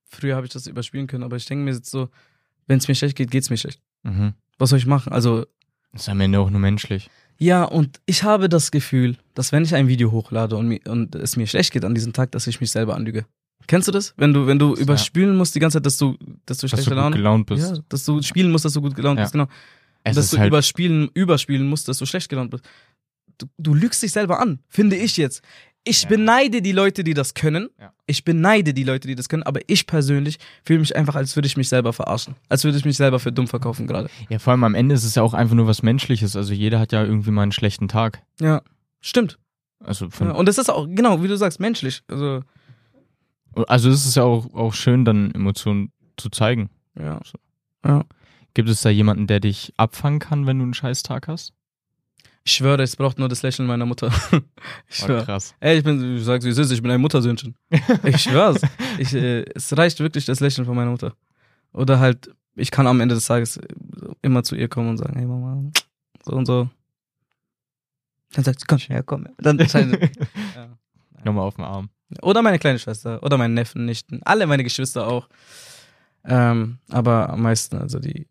Früher habe ich das überspielen können, aber ich denke mir jetzt so, wenn es mir schlecht geht, geht's mir schlecht. Mhm. Was soll ich machen? Also, Ist am Ende auch nur menschlich. ja, und ich habe das Gefühl, dass wenn ich ein Video hochlade und, mi- und es mir schlecht geht an diesem Tag, dass ich mich selber anlüge. Kennst du das? Wenn du, wenn du überspielen musst die ganze Zeit, dass du, dass du Dass schlechte du gut Laune gelaunt bist. Ja, dass du spielen musst, dass du gut gelaunt Ja. bist, genau. es dass du halt, überspielen, überspielen musst, dass du schlecht gelaunt bist. Du, du lügst dich selber an, finde ich jetzt. Ich Ja. beneide die Leute, die das können. Ja. Ich beneide die Leute, die das können, aber ich persönlich fühle mich einfach, als würde ich mich selber verarschen. Als würde ich mich selber für dumm verkaufen gerade. ja, vor allem am Ende ist es ja auch einfach nur was Menschliches. Also jeder hat ja irgendwie mal einen schlechten Tag. Ja, stimmt. Also, Ja, und das ist auch, genau, wie du sagst, menschlich. Also, also es ist ja auch, auch schön, dann Emotionen zu zeigen. ja. ja. Gibt es da jemanden, der dich abfangen kann, wenn du einen Scheißtag hast? Ich schwöre, es braucht nur das Lächeln meiner Mutter. ich Oh, schwöre. krass. Ey, ich bin, ich sag's wie ist, ich bin ein Muttersöhnchen. Ich schwör's. Ich, äh, es reicht wirklich das Lächeln von meiner Mutter. Oder halt, ich kann am Ende des Tages immer zu ihr kommen und sagen, hey Mama, so und so. Dann sagt sie, komm, ja, komm. Dann, ja. Nochmal auf den Arm. Oder meine kleine Schwester, oder meine Neffen, Nichten, alle meine Geschwister auch. Ähm, aber am meisten, also die.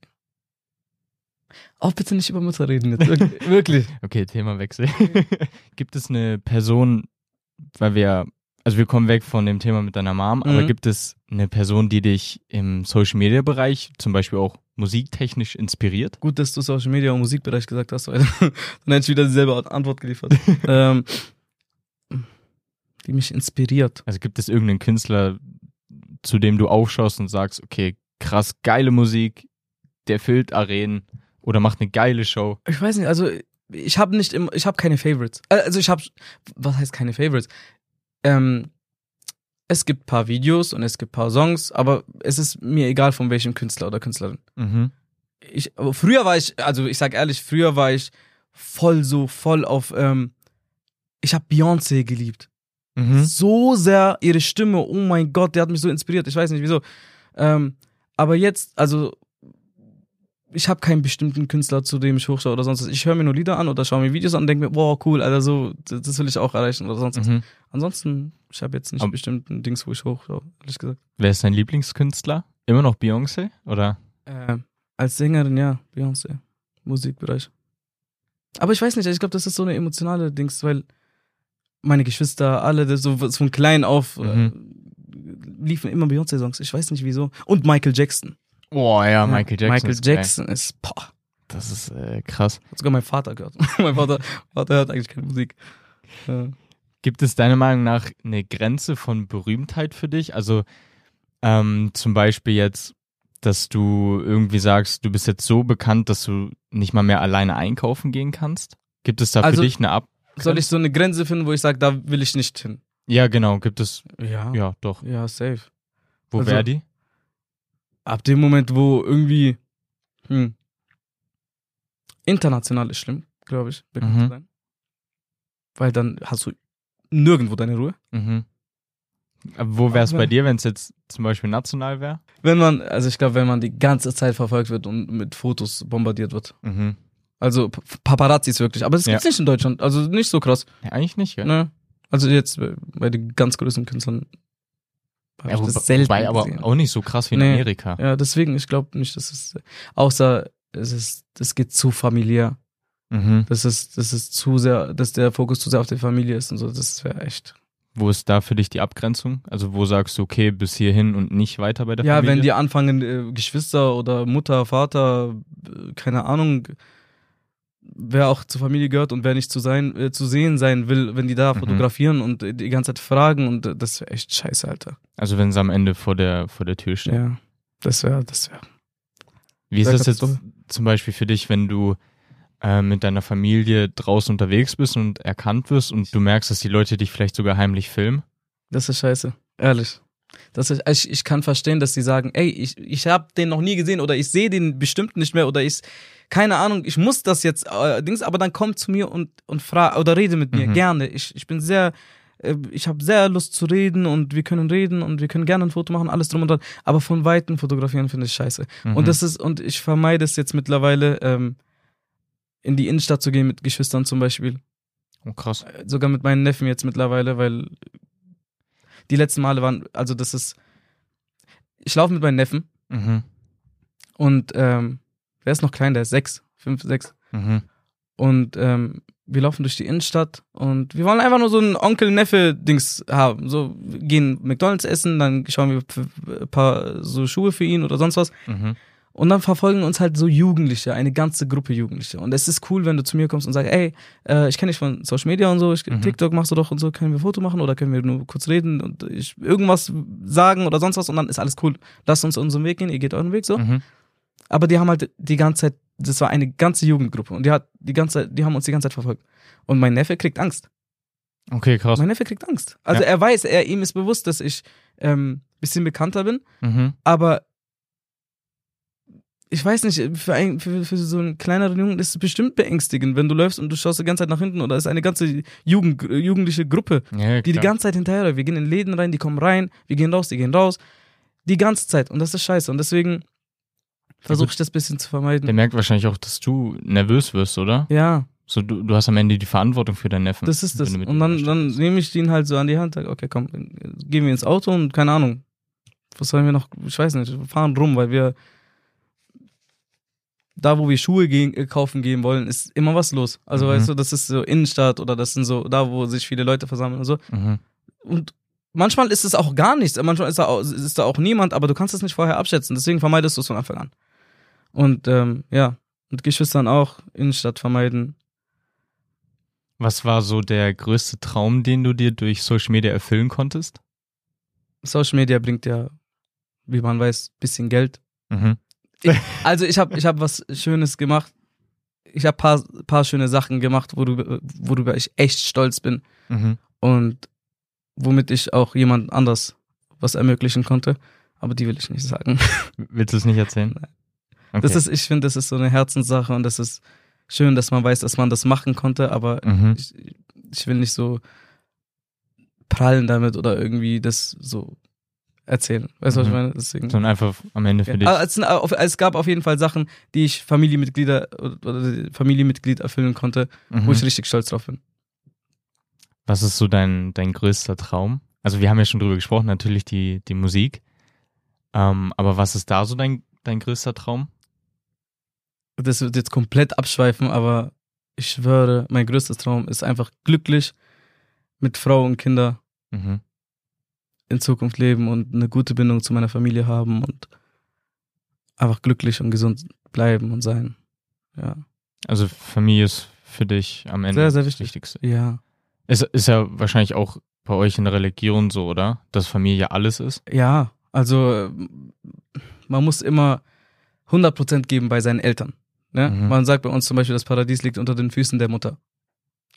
Oh, bitte nicht über Mutter reden jetzt. Wirklich. wirklich. Okay, Themawechsel. gibt es eine Person, weil wir, also wir kommen weg von dem Thema mit deiner Mom, aber Mhm. gibt es eine Person, die dich im Social Media Bereich, zum Beispiel auch musiktechnisch inspiriert? Gut, dass du Social Media und Musikbereich gesagt hast, weil dann hätte ich wieder dieselbe Antwort geliefert. ähm, die mich inspiriert. Also gibt es irgendeinen Künstler, zu dem du aufschaust und sagst, okay, krass, geile Musik, der füllt Arenen oder macht eine geile Show. Ich weiß nicht, also ich habe nicht im, ich habe keine Favorites. Äh, Also ich habe, was heißt keine Favorites? Ähm, es gibt paar Videos und es gibt paar Songs, aber es ist mir egal von welchem Künstler oder Künstlerin. Mhm. Ich, früher war ich, also ich sag ehrlich, früher war ich voll so voll auf, ähm, ich habe Beyoncé geliebt. Mhm. so sehr ihre Stimme, oh mein Gott, der hat mich so inspiriert, ich weiß nicht wieso. Ähm, aber jetzt, also ich habe keinen bestimmten Künstler, zu dem ich hochschaue oder sonst was. Ich höre mir nur Lieder an oder schaue mir Videos an und denke mir, wow, cool, Alter, so, das will ich auch erreichen oder sonst was. Mhm. Ansonsten, ich habe jetzt nicht Aber- bestimmten Dings, wo ich hochschaue, ehrlich gesagt. Wer ist dein Lieblingskünstler? Immer noch Beyoncé? Oder? Ähm, als Sängerin, ja, Beyoncé, Musikbereich. Aber ich weiß nicht, ich glaube, das ist so eine emotionale Dings, weil meine Geschwister, alle, das so von klein auf äh, liefen immer Beyoncé-Songs. Ich weiß nicht wieso. Und Michael Jackson. Boah, ja, Michael Jackson. Michael ist geil. Jackson ist, boah, Das ist äh, krass. hat sogar mein Vater gehört. mein Vater, Vater hört eigentlich keine Musik. Ja. Gibt es deiner Meinung nach eine Grenze von Berühmtheit für dich? Also ähm, zum Beispiel jetzt, dass du irgendwie sagst, du bist jetzt so bekannt, dass du nicht mal mehr alleine einkaufen gehen kannst? Gibt es da Also- für dich eine Ab soll ich so eine Grenze finden, wo ich sage, da will ich nicht hin? Ja, genau, gibt es. Ja. Ja, doch. Ja, safe. Wo Also- wäre die? Ab dem Moment, wo irgendwie hm, international ist schlimm, glaube ich, bekannt Mhm. zu sein. Weil dann hast du nirgendwo deine Ruhe. Mhm. Aber wo wäre es bei dir, wenn es jetzt zum Beispiel national wäre? Wenn man, also ich glaube, wenn man die ganze Zeit verfolgt wird und mit Fotos bombardiert wird. Mhm. Also P- Paparazzis wirklich. Aber das Ja. gibt's nicht in Deutschland. Also nicht so krass. Ja, eigentlich nicht, gell? Ne? Also jetzt bei- bei den ganz größten Künstlern. Ja, wobei, das selten wobei aber gesehen. auch nicht so krass wie in Nee. Amerika. Ja, deswegen, ich glaube nicht, dass es, außer es ist, das geht zu familiär. Mhm. Das ist, das ist zu sehr, dass der Fokus zu sehr auf der Familie ist und so. Das wäre echt. Wo ist da für dich die Abgrenzung? Also wo sagst du, okay, bis hierhin und nicht weiter bei der Ja, Familie? wenn die anfangen, äh, Geschwister oder Mutter, Vater, äh, keine Ahnung, wer auch zur Familie gehört und wer nicht zu sein, äh, zu sehen sein will, wenn die da Mhm. fotografieren und die ganze Zeit fragen und äh, das wäre echt scheiße, Alter. Also wenn sie am Ende vor der, vor der Tür stehen. Ja, das wäre, das wäre. Wie ist das jetzt zum Beispiel für dich, wenn du äh, mit deiner Familie draußen unterwegs bist und erkannt wirst und du merkst, dass die Leute dich vielleicht sogar heimlich filmen? Das ist scheiße, ehrlich. Das ist, ich, ich kann verstehen, dass die sagen, ey, ich, ich habe den noch nie gesehen oder ich sehe den bestimmt nicht mehr oder ich, keine Ahnung, ich muss das jetzt, äh, Dings, aber dann kommt zu mir und, und frag oder rede mit mir, Mhm. gerne. Ich, ich bin sehr, äh, ich habe sehr Lust zu reden und wir können reden und wir können gerne ein Foto machen, alles drum und dran. Aber von Weitem fotografieren finde ich scheiße. Mhm. Und das ist, und ich vermeide es jetzt mittlerweile, ähm, in die Innenstadt zu gehen mit Geschwistern zum Beispiel Oh, krass. sogar mit meinen Neffen jetzt mittlerweile, weil die letzten Male waren, also das ist, ich laufe mit meinen Neffen Mhm. und ähm, wer ist noch klein, der ist sechs, fünf, sechs Mhm. und ähm, wir laufen durch die Innenstadt und wir wollen einfach nur so ein Onkel-Neffe-Dings haben, so wir gehen McDonalds essen, dann schauen wir ein paar so Schuhe für ihn oder sonst was Mhm. Und dann verfolgen uns halt so Jugendliche, eine ganze Gruppe Jugendliche. Und es ist cool, wenn du zu mir kommst und sagst, ey, äh, ich kenne dich von Social Media und so, ich, Mhm. TikTok machst du doch und so, können wir Foto machen oder können wir nur kurz reden und ich irgendwas sagen oder sonst was und dann ist alles cool. Lasst uns unseren Weg gehen, ihr geht euren Weg so. Mhm. Aber die haben halt die ganze Zeit, das war eine ganze Jugendgruppe und die hat die ganze Zeit, die haben uns die ganze Zeit verfolgt. Und mein Neffe kriegt Angst. Okay, krass. Mein Neffe kriegt Angst. Also Ja. er weiß, er ihm ist bewusst, dass ich ähm, bisschen bekannter bin Mhm. aber ich weiß nicht, für, ein, für, für so einen kleineren Jungen ist es bestimmt beängstigend, wenn du läufst und du schaust die ganze Zeit nach hinten oder es ist eine ganze Jugend, jugendliche Gruppe, Ja, die die ganze Zeit hinterher läuft. Wir gehen in Läden rein, die kommen rein, wir gehen raus, die gehen raus. Die ganze Zeit. Und das ist scheiße. Und deswegen versuche ich das ein bisschen zu Der vermeiden. merkt wahrscheinlich auch, dass du nervös wirst, oder? Ja, So, du, du hast am Ende die Verantwortung für deinen Neffen. das ist das. Und dann, da dann nehme ich den halt so an die Hand, sage, okay, komm, gehen wir ins Auto und keine Ahnung. Was sollen wir noch? Ich weiß nicht, wir fahren rum, weil wir da, wo wir Schuhe gehen, äh, kaufen gehen wollen, ist immer was los. Also Mhm. weißt du, das ist so Innenstadt oder das sind so da, wo sich viele Leute versammeln und so. Mhm. Und manchmal ist es auch gar nichts, manchmal ist da auch, ist da auch niemand, aber du kannst es nicht vorher abschätzen. Deswegen vermeidest du es von Anfang an. Und ähm, ja, mit Geschwistern auch Innenstadt vermeiden. Was war so der größte Traum, den du dir durch Social Media erfüllen konntest? Social Media bringt ja, wie man weiß, bisschen Geld. Mhm. Also ich habe ich hab was Schönes gemacht. Ich habe paar, paar schöne Sachen gemacht, worüber, worüber ich echt stolz bin Mhm. und womit ich auch jemand anders was ermöglichen konnte. Aber die will ich nicht sagen. Willst du es nicht erzählen? Okay. Das ist, ich finde, das ist so eine Herzenssache und das ist schön, dass man weiß, dass man das machen konnte, aber mhm. ich, ich will nicht so prallen damit oder irgendwie das so erzählen. Weißt du, was ich Mhm. meine? Deswegen. Sondern einfach am Ende für dich. Ja, es, sind auf- es gab auf jeden Fall Sachen, die ich Familienmitglieder oder Familienmitglied erfüllen konnte, Mhm. wo ich richtig stolz drauf bin. Was ist so dein, dein größter Traum? Also wir haben ja schon drüber gesprochen, natürlich die, die Musik. Ähm, aber was ist da so dein, dein größter Traum? Das wird jetzt komplett abschweifen, aber ich schwöre, mein größter Traum ist einfach glücklich mit Frau und Kinder Mhm. In Zukunft leben und eine gute Bindung zu meiner Familie haben und einfach glücklich und gesund bleiben und sein. Ja. Also Familie ist für dich am Ende Sehr, sehr das wichtig. Wichtigste. Ja. Ist, ist ja wahrscheinlich auch bei euch in der Religion so, oder? Dass Familie alles ist. Ja, also äh, man muss immer 100% geben bei seinen Eltern. Ne? Mhm. Man sagt bei uns zum Beispiel, das Paradies liegt unter den Füßen der Mutter.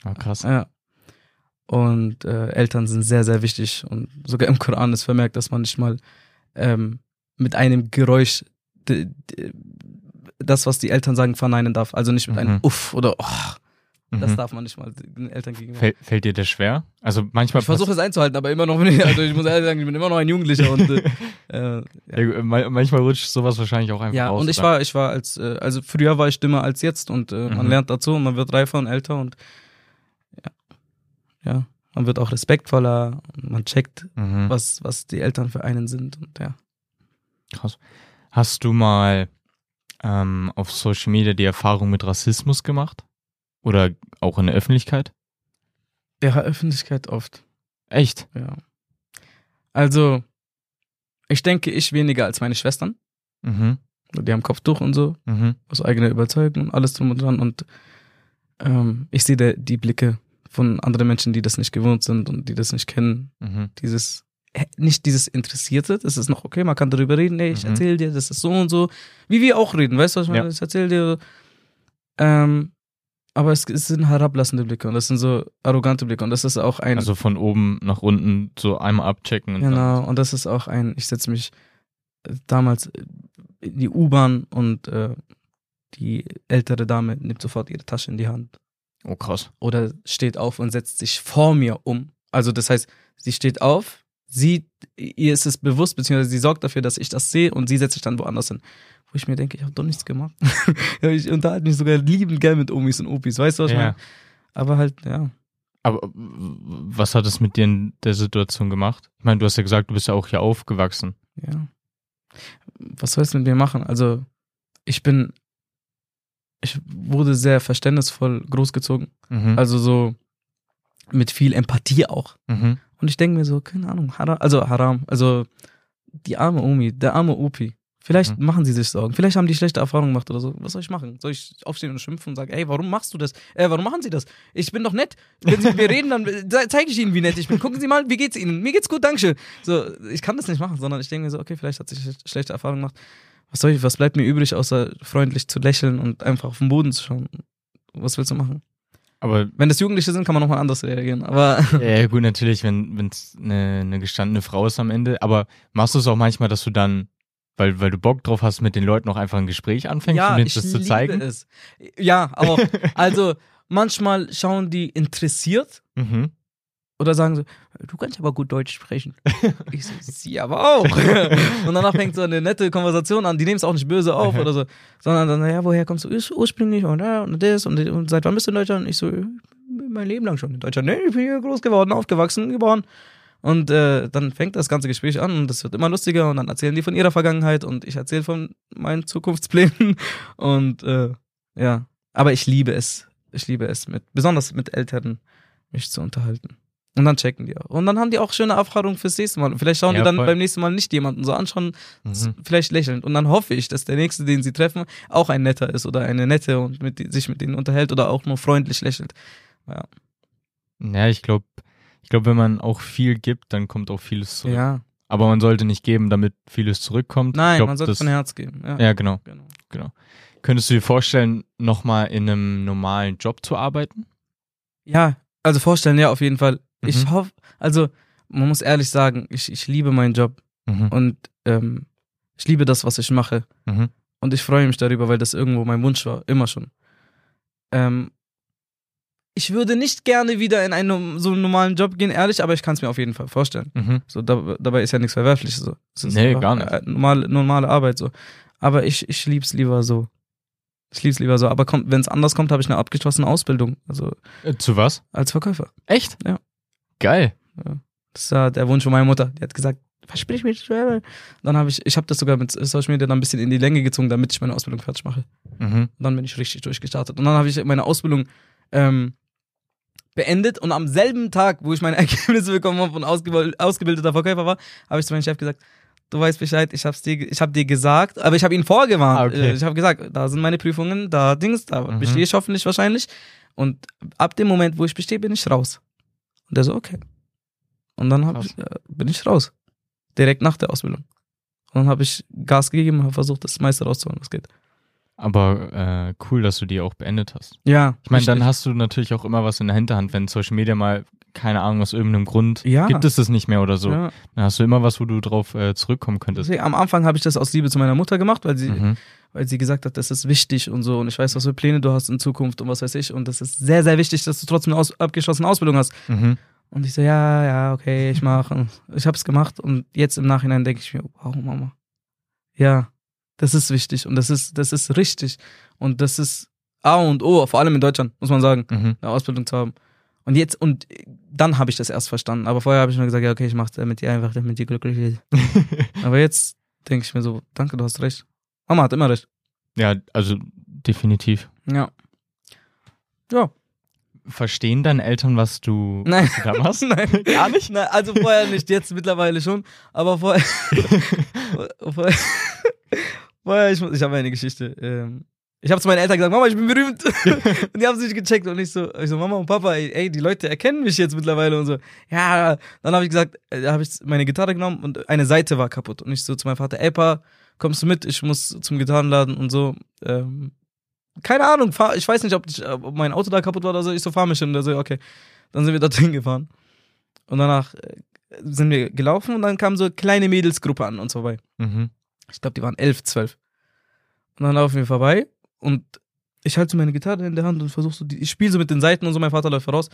Ah, krass. Ja. Und äh, Eltern sind sehr, sehr wichtig. Und sogar im Koran ist vermerkt, dass man nicht mal ähm, mit einem Geräusch das, was die Eltern sagen, verneinen darf. Also nicht mit Mhm. einem Uff oder oh, das Mhm. darf man nicht mal den Eltern gegenüber. Fällt, fällt dir das schwer? Also manchmal Ich versuche es einzuhalten, aber immer noch nicht. Also ich muss ehrlich sagen, ich bin immer noch ein Jugendlicher und äh, äh, Ja, ma- manchmal rutscht sowas wahrscheinlich auch einfach ja, raus. und ich war, ich war als, äh, also früher war ich dümmer als jetzt und äh, man Mhm. lernt dazu und man wird reifer und älter und ja, ja, man wird auch respektvoller und man checkt, Mhm. was, was die Eltern für einen sind und ja. Krass. Hast du mal ähm, auf Social Media die Erfahrung mit Rassismus gemacht? Oder auch in der Öffentlichkeit? Ja, Öffentlichkeit oft, Echt? ja. Also, ich denke, ich weniger als meine Schwestern. Mhm. Die haben Kopftuch und so, Mhm. aus eigener Überzeugung und alles drum und dran. Und ähm, ich sehe die Blicke von anderen Menschen, die das nicht gewohnt sind und die das nicht kennen. Mhm. Dieses, nicht dieses Interessierte, das ist noch okay, man kann darüber reden, nee, ich Mhm. erzähl dir, das ist so und so. Wie wir auch reden, weißt du, was ich meine? Ja. Ich erzähl dir. Ähm, aber es, es sind herablassende Blicke und das sind so arrogante Blicke und das ist auch ein. Also von oben nach unten so einmal abchecken. Und Genau, und das ist auch ein, ich setze mich äh, damals äh, in die U-Bahn und äh, die ältere Dame nimmt sofort ihre Tasche in die Hand oh krass. oder steht auf und setzt sich vor mir um. Also das heißt, sie steht auf, sie, ihr ist es bewusst, beziehungsweise sie sorgt dafür, dass ich das sehe und sie setzt sich dann woanders hin. Wo ich mir denke, ich habe doch nichts gemacht. Ich unterhalte mich sogar liebend gern mit Omis und Opis, weißt du, was ich Ja. meine? Aber halt, ja. Aber was hat es mit dir in der Situation gemacht? Ich meine, du hast ja gesagt, du bist ja auch hier aufgewachsen. Ja. Was soll es mit mir machen? Also, ich bin, ich wurde sehr verständnisvoll großgezogen. Mhm. Also so mit viel Empathie auch. mhm. Und ich denke mir so, keine Ahnung, haram, also haram, also die arme Omi, der arme Opi. Vielleicht Mhm. machen sie sich Sorgen. Vielleicht haben die schlechte Erfahrungen gemacht oder so. Was soll ich machen? Soll ich aufstehen und schimpfen und sagen, ey, warum machst du das? Äh, warum machen sie das? Ich bin doch nett. Wenn sie mit mir reden, dann zeige ich ihnen, wie nett ich bin. Gucken Sie mal, wie geht's Ihnen? Mir geht's gut, danke. So, ich kann das nicht machen, sondern ich denke mir so, okay, vielleicht hat sie sch- schlechte Erfahrungen gemacht. Was soll ich, was bleibt mir übrig, außer freundlich zu lächeln und einfach auf den Boden zu schauen? Was willst du machen? Aber Wenn das Jugendliche sind, kann man nochmal anders reagieren. Aber ja, gut, natürlich, wenn es eine, eine gestandene Frau ist am Ende. Aber machst du es auch manchmal, dass du dann, weil, weil du Bock drauf hast, mit den Leuten auch einfach ein Gespräch anfängst, um denen das zu zeigen? es. Ja, auch. Also manchmal schauen die interessiert Mhm. Oder sagen so, du kannst aber gut Deutsch sprechen. Ich so, sie aber auch. Und danach fängt so eine nette Konversation an, die nehmen es auch nicht böse auf oder so, sondern dann, ja, woher kommst du Urs- ursprünglich und, und das und, und seit wann bist du in Deutschland? Ich so, mein Leben lang schon in Deutschland. Nee, ich bin hier groß geworden, aufgewachsen, geboren. Und äh, dann fängt das ganze Gespräch an und es wird immer lustiger und dann erzählen die von ihrer Vergangenheit und ich erzähle von meinen Zukunftsplänen und äh, ja, aber ich liebe es. Ich liebe es mit, besonders mit Älteren, mich zu unterhalten. Und dann checken die auch. Und dann haben die auch schöne Erfahrungen fürs nächste Mal. Und vielleicht schauen Ja, die dann voll. beim nächsten Mal nicht jemanden so anschauen, Mhm. vielleicht lächelnd. Und dann hoffe ich, dass der nächste, den sie treffen, auch ein netter ist oder eine nette und mit, sich mit denen unterhält oder auch nur freundlich lächelt. Ja, ich glaube, ich glaube, wenn man auch viel gibt, dann kommt auch vieles zurück. Ja. Aber man sollte nicht geben, damit vieles zurückkommt. Nein, glaub, man sollte das, von Herz geben. Ja. Ja, genau, Genau. genau. Könntest du dir vorstellen, nochmal in einem normalen Job zu arbeiten? Ja, also vorstellen, ja, auf jeden Fall. Ich Mhm. hoffe, also man muss ehrlich sagen, ich, ich liebe meinen Job Mhm. und ähm, ich liebe das, was ich mache. Mhm. Und ich freue mich darüber, weil das irgendwo mein Wunsch war, immer schon. Ähm, ich würde nicht gerne wieder in einen so einen normalen Job gehen, ehrlich, aber ich kann es mir auf jeden Fall vorstellen. Mhm. So, da, dabei ist ja nichts Verwerfliches so. Es Nee, gar nicht. äh, Normale, normale Arbeit so. Aber ich, ich lieb's lieber so. Ich lieb's lieber so. Aber wenn es anders kommt, habe ich eine abgeschlossene Ausbildung. Also Äh, zu was? als Verkäufer. Echt? Ja. Geil. Das ist ja der Wunsch von meiner Mutter. Die hat gesagt, versprich mir das selber. Dann habe ich, ich habe das sogar mit Social Media dann ein bisschen in die Länge gezogen, damit ich meine Ausbildung fertig mache. Mhm. Dann bin ich richtig durchgestartet. Und dann habe ich meine Ausbildung ähm, beendet und am selben Tag, wo ich meine Ergebnisse bekommen habe und ausgebildeter Verkäufer war, habe ich zu meinem Chef gesagt, du weißt Bescheid, ich hab's dir, ich habe dir gesagt, aber ich habe ihn vorgewarnt. Ah, okay. Äh, Ich habe gesagt, da sind meine Prüfungen, da Dings, da Mhm. bestehe ich hoffentlich wahrscheinlich. Und ab dem Moment, wo ich bestehe, bin ich raus. Und der so, okay. Und dann hab ich, äh, bin ich raus. Direkt nach der Ausbildung. Und dann habe ich Gas gegeben und habe versucht, das meiste rauszuholen, was geht. Aber äh, cool, dass du die auch beendet hast. Ja. Ich meine, dann hast du natürlich auch immer was in der Hinterhand, wenn Social Media mal, keine Ahnung, aus irgendeinem Grund Ja. gibt es das nicht mehr oder so. Ja. Dann hast du immer was, wo du drauf äh, zurückkommen könntest. Deswegen, am Anfang habe ich das aus Liebe zu meiner Mutter gemacht, weil sie, Mhm. weil sie gesagt hat, das ist wichtig und so und ich weiß, was für Pläne du hast in Zukunft und was weiß ich und das ist sehr, sehr wichtig, dass du trotzdem eine aus abgeschlossene Ausbildung hast. Mhm. Und ich so, ja, ja, okay, ich mache. Ich habe es gemacht und jetzt im Nachhinein denke ich mir, wow, Mama. Ja, das ist wichtig und das ist, das ist richtig und das ist A und O, vor allem in Deutschland, muss man sagen, Mhm. eine Ausbildung zu haben. Und jetzt, und dann habe ich das erst verstanden. Aber vorher habe ich nur gesagt, ja, okay, ich mache damit ihr einfach, damit ihr glücklich ist. Aber jetzt denke ich mir so, danke, du hast recht. Mama hat immer recht. Ja, also definitiv. Ja. Ja. Verstehen deine Eltern, was du, Nein. was du da machst? Nein, gar nicht. Nein, also vorher nicht, jetzt mittlerweile schon. Aber vorher. vorher, vorher ich, muss- ich habe eine Geschichte. Ähm, ich habe zu meinen Eltern gesagt, Mama, ich bin berühmt. und die haben es nicht gecheckt. Und ich so, ich so, Mama und Papa, ey, ey, die Leute erkennen mich jetzt mittlerweile und so. Ja, dann habe ich gesagt, äh, da habe ich meine Gitarre genommen und eine Seite war kaputt. Und ich so zu meinem Vater, ey, Pa, kommst du mit? Ich muss zum Gitarrenladen und so. Ähm, keine Ahnung, fahr, ich weiß nicht, ob, ich, ob mein Auto da kaputt war oder so. Ich so, fahr mich hin. Und er so, okay. Dann sind wir dorthin gefahren. Und danach äh, sind wir gelaufen und dann kam so eine kleine Mädelsgruppe an uns vorbei. Mhm. Ich glaube, die waren elf, zwölf. Und dann laufen wir vorbei und ich halte so meine Gitarre in der Hand und versuche so, die, ich spiele so mit den Seiten und so, mein Vater läuft voraus.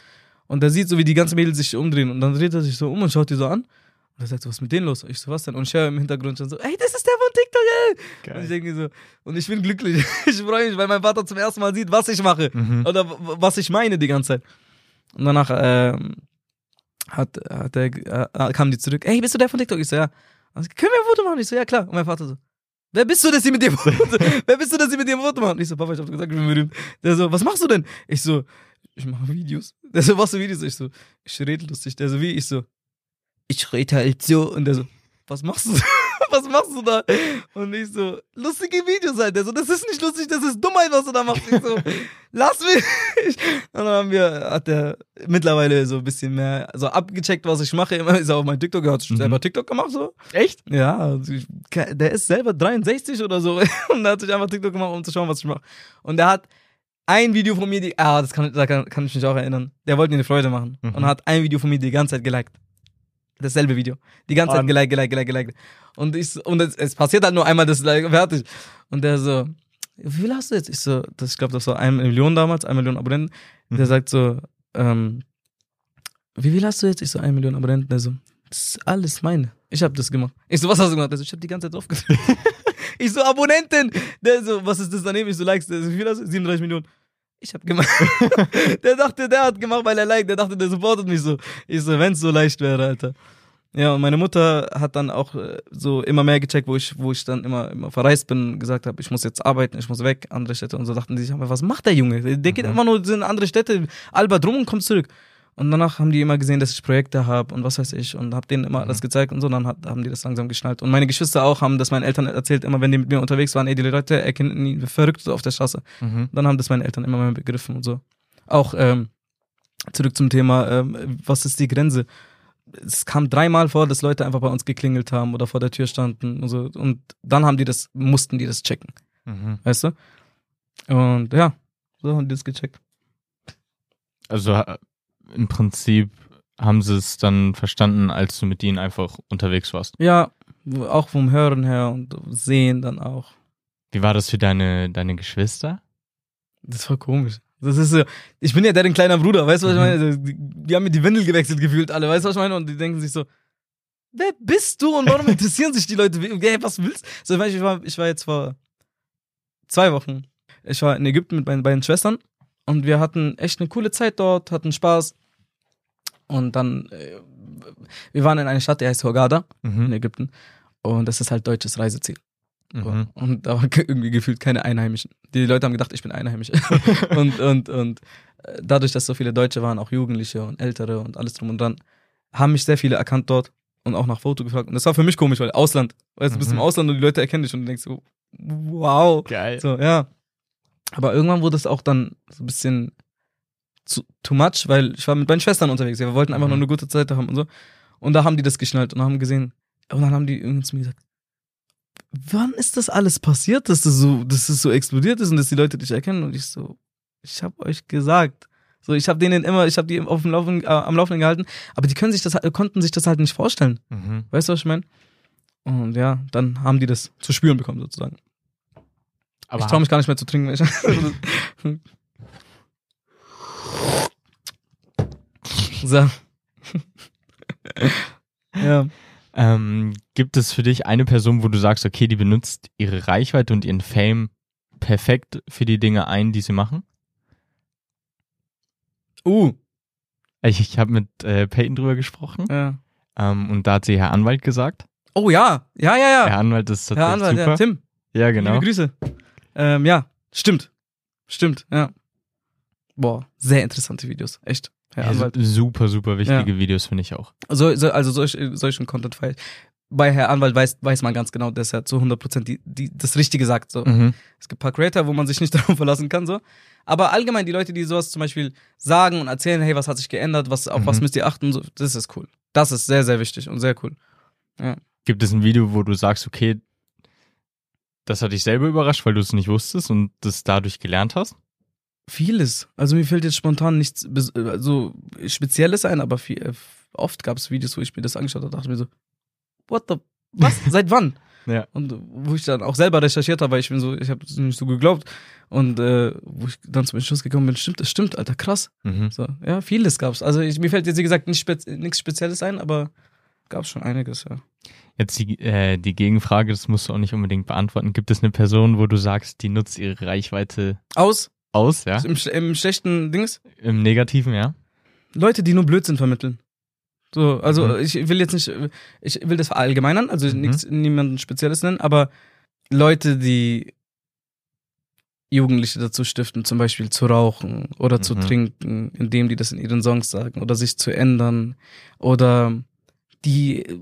Und der sieht so, wie die ganzen Mädels sich umdrehen. Und dann dreht er sich so um und schaut die so an. Und er sagt so, was ist mit denen los? Ich so, was denn? Und ich höre im Hintergrund schon so, ey, das ist der von TikTok, ey. Und ich denke so, und ich bin glücklich. Ich freue mich, weil mein Vater zum ersten Mal sieht, was ich mache. Mhm. Oder was ich meine die ganze Zeit. Und danach ähm, hat, hat der, äh, kam die zurück. Ey, bist du der von TikTok? Ich so, ja. Also, können wir ein Foto machen? Ich so, ja klar. Und mein Vater so, wer bist du, dass sie mit dir wer bist du, dass sie mit dir Foto machen? Ich so, Papa, ich hab gesagt, ich bin berühmt. Der so, was machst du denn? Ich so, ich mache Videos. Der so, was für Videos? Ich so, ich rede lustig. Der so, wie? Ich so, ich rede halt so. Und der so, was machst du? Machst du da? Und ich so, lustige Videos halt. Der so, das ist nicht lustig, das ist Dummheit, was du da machst. Ich so, lass mich. Und dann haben wir, hat der mittlerweile so ein bisschen mehr, so abgecheckt, was ich mache. Immer ist er auf mein TikTok, er hat Mhm. selber TikTok gemacht, so. Echt? Ja, also ich, der ist selber 63 oder so. Und der hat sich einfach TikTok gemacht, um zu schauen, was ich mache. Und der hat ein Video von mir, die, ah, das kann, da kann, kann ich mich auch erinnern. Der wollte mir eine Freude machen. Mhm. Und hat ein Video von mir die ganze Zeit geliked. Dasselbe Video. Die ganze Zeit geliked, geliked, geliked, geliked. Und ich, und es, es passiert halt nur einmal das Like, fertig. Und der so, wie viel hast du jetzt? Ich so, das, ich glaube, das war eine Million damals, eine Million Abonnenten. Der Mhm. sagt so, ähm, wie viel hast du jetzt? Ich so, eine Million Abonnenten. Der so, das ist alles meine. Ich habe das gemacht. Ich so, was hast du gemacht? Der so, ich habe die ganze Zeit drauf gedrückt. ich so, Abonnenten. Der so, was ist das daneben? Ich so, Likes. Der so, wie viel hast du? 37 Millionen. Ich hab gemacht. der dachte, der hat gemacht, weil er liked. Der dachte, der supportet mich so. Ich so, wenn's so leicht wäre, Alter. Ja, und meine Mutter hat dann auch äh, so immer mehr gecheckt, wo ich, wo ich dann immer, immer verreist bin, gesagt habe, ich muss jetzt arbeiten, ich muss weg, andere Städte und so dachten die sich, was macht der Junge? Der geht Mhm. einfach nur in andere Städte, Albert rum und kommt zurück. Und danach haben die immer gesehen, dass ich Projekte habe und was weiß ich und hab denen immer alles gezeigt und so, dann hat, haben die das langsam geschnallt. Und meine Geschwister auch haben das meinen Eltern erzählt, immer wenn die mit mir unterwegs waren, ey, die Leute erkennen ihn verrückt auf der Straße. Mhm. Dann haben das meine Eltern immer mehr begriffen und so. Auch ähm, zurück zum Thema, ähm, was ist die Grenze? Es kam dreimal vor, dass Leute einfach bei uns geklingelt haben oder vor der Tür standen und so. Und dann haben die das, mussten die das checken, Mhm. weißt du? Und ja, so haben die das gecheckt. Also im Prinzip haben sie es dann verstanden, als du mit ihnen einfach unterwegs warst. Ja, auch vom Hören her und Sehen dann auch. Wie war das für deine, deine Geschwister? Das war komisch. Das ist so, ich bin ja deren kleiner Bruder, weißt du, was ich Mhm. meine? Die, die haben mir die Windel gewechselt gefühlt alle, weißt du, was ich meine? Und die denken sich so, wer bist du und warum interessieren sich die Leute? Hey, was willst du? So, ich, war, ich war jetzt vor zwei Wochen, ich war in Ägypten mit meinen beiden Schwestern und wir hatten echt eine coole Zeit dort, hatten Spaß. Und dann, äh, wir waren in einer Stadt, die heißt Hurghada in Mhm. Ägypten. Und das ist halt deutsches Reiseziel. Mhm. Und da waren irgendwie gefühlt keine Einheimischen. Die Leute haben gedacht, ich bin Einheimischer. und, und, und äh, dadurch, dass so viele Deutsche waren, auch Jugendliche und Ältere und alles drum und dran, haben mich sehr viele erkannt dort und auch nach Foto gefragt. Und das war für mich komisch, weil Ausland, weißt du, du bist Mhm. im Ausland und die Leute erkennen dich und du denkst so, wow. Geil. So, ja. Aber irgendwann wurde es auch dann so ein bisschen zu, too much, weil ich war mit meinen Schwestern unterwegs. Wir wollten einfach Mhm. nur eine gute Zeit haben und so. Und da haben die das geschnallt und haben gesehen. Und dann haben die irgendwie zu mir gesagt, wann ist das alles passiert, dass das so, dass das so explodiert ist und dass die Leute dich erkennen? Und ich so, ich habe euch gesagt. So, ich habe denen immer, ich habe die auf dem Laufen, äh, am Laufenden gehalten, aber die können sich das, konnten sich das halt nicht vorstellen. Mhm. Weißt du, was ich meine? Und ja, dann haben die das zu spüren bekommen, sozusagen. Aber ich traue mich gar nicht mehr zu trinken. so. ja. Ähm, gibt es für dich eine Person, wo du sagst, okay, die benutzt ihre Reichweite und ihren Fame perfekt für die Dinge ein, die sie machen? Uh. Ich, ich habe mit äh, Peyton drüber gesprochen Ja. ähm, und da hat sie Herr Anwalt gesagt. Oh ja. Ja, ja, ja. Herr Anwalt ist tatsächlich Herr Anwalt, super. ja. Tim. Ja, genau. Liebe Grüße. Ähm, ja, stimmt. Stimmt, ja. Boah, sehr interessante Videos. Echt. Herr Ja, Anwalt. super, super wichtige Videos, finde ich auch. So, so, also solch, solchen Content feier ich. Bei Herr Anwalt weiß, weiß man ganz genau, dass er zu 100% die, die, das Richtige sagt. So. Mhm. Es gibt ein paar Creator, wo man sich nicht darauf verlassen kann. So. Aber allgemein die Leute, die sowas zum Beispiel sagen und erzählen, hey, was hat sich geändert, was, auf was Mhm. müsst ihr achten, so, das ist cool. Das ist sehr, sehr wichtig und sehr cool. Gibt es ein Video, wo du sagst, okay, das hat dich selber überrascht, weil du es nicht wusstest und das dadurch gelernt hast? Vieles. Also mir fällt jetzt spontan nichts bes- äh, so Spezielles ein, aber viel, äh, oft gab es Videos, wo ich mir das angeschaut habe, dachte mir so, what the, was? Seit wann? Ja. Und wo ich dann auch selber recherchiert habe, weil ich bin so, ich habe es nicht so geglaubt. Und äh, wo ich dann zum Entschluss gekommen bin, stimmt, das stimmt, Alter, krass. Mhm. So, ja, vieles gab's. Also ich, mir fällt jetzt, wie gesagt, nichts Spezielles ein, aber gab's schon einiges, ja. Jetzt die, äh, die Gegenfrage, das musst du auch nicht unbedingt beantworten. Gibt es eine Person, wo du sagst, die nutzt ihre Reichweite Aus, aus, ja? im, im schlechten Dings, Im Negativen, ja? Leute, die nur Blödsinn vermitteln. So, also Mhm. ich will jetzt nicht, ich will das verallgemeinern, also Mhm. nichts, niemanden Spezielles nennen, aber Leute, die Jugendliche dazu stiften, zum Beispiel zu rauchen oder zu Mhm. trinken, indem die das in ihren Songs sagen oder sich zu ändern oder die äh,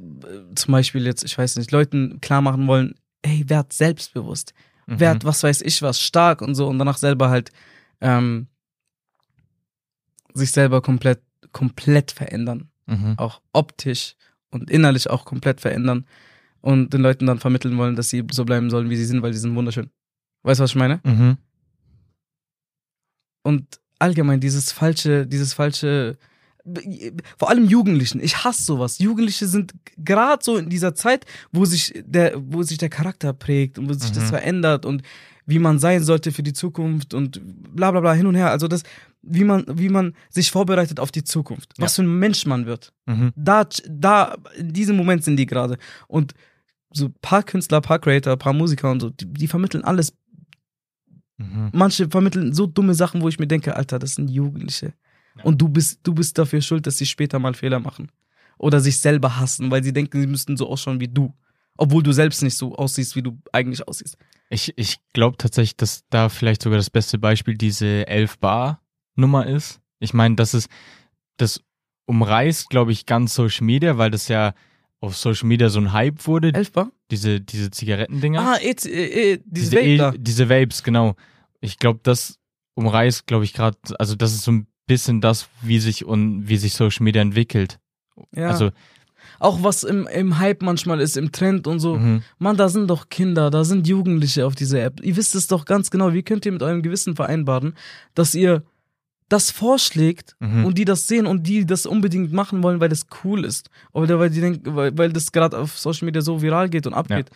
zum Beispiel jetzt, ich weiß nicht, Leuten klar machen wollen, ey, werd selbstbewusst, Mhm. werd, was weiß ich was, stark und so und danach selber halt ähm, sich selber komplett, komplett verändern Mhm. auch optisch und innerlich auch komplett verändern und den Leuten dann vermitteln wollen, dass sie so bleiben sollen, wie sie sind, weil sie sind wunderschön. Weißt du, was ich meine? Mhm. Und allgemein dieses falsche, dieses falsche, vor allem Jugendlichen. Ich hasse sowas. Jugendliche sind gerade so in dieser Zeit, wo sich der, wo sich der Charakter prägt und wo sich das Mhm. verändert und wie man sein sollte für die Zukunft und bla bla bla hin und her. Also das, wie man, wie man sich vorbereitet auf die Zukunft. Was für ein Mensch man wird. Mhm. da, da, in diesem Moment sind die gerade. Und so ein paar Künstler, paar Creator, paar Musiker und so, die, die vermitteln alles. Mhm. Manche vermitteln so dumme Sachen, wo ich mir denke, Alter, das sind Jugendliche. Und du bist, du bist dafür schuld, dass sie später mal Fehler machen. Oder sich selber hassen, weil sie denken, sie müssten so ausschauen wie du. Obwohl du selbst nicht so aussiehst, wie du eigentlich aussiehst. Ich, ich glaube tatsächlich, dass da vielleicht sogar das beste Beispiel diese 11 Bar Nummer ist. Ich meine, das ist, das umreißt, glaube ich, ganz Social Media, weil das ja auf Social Media so ein Hype wurde, Elfbar? diese, diese Zigarettendinger. Ah, eh, eh, eh, dieses diese, Vape E- diese Vapes, genau. Ich glaube, das umreißt, glaube ich, gerade, also das ist so ein bisschen das, wie sich und wie sich Social Media entwickelt. Ja. Also, auch was im, im Hype manchmal ist, im Trend und so. mhm. Mann, da sind doch Kinder, da sind Jugendliche auf dieser App. Ihr wisst es doch ganz genau. Wie könnt ihr mit eurem Gewissen vereinbaren, dass ihr das vorschlägt Mhm. und die das sehen und die das unbedingt machen wollen, weil das cool ist. Oder weil die denken, weil, weil das gerade auf Social Media so viral geht und abgeht.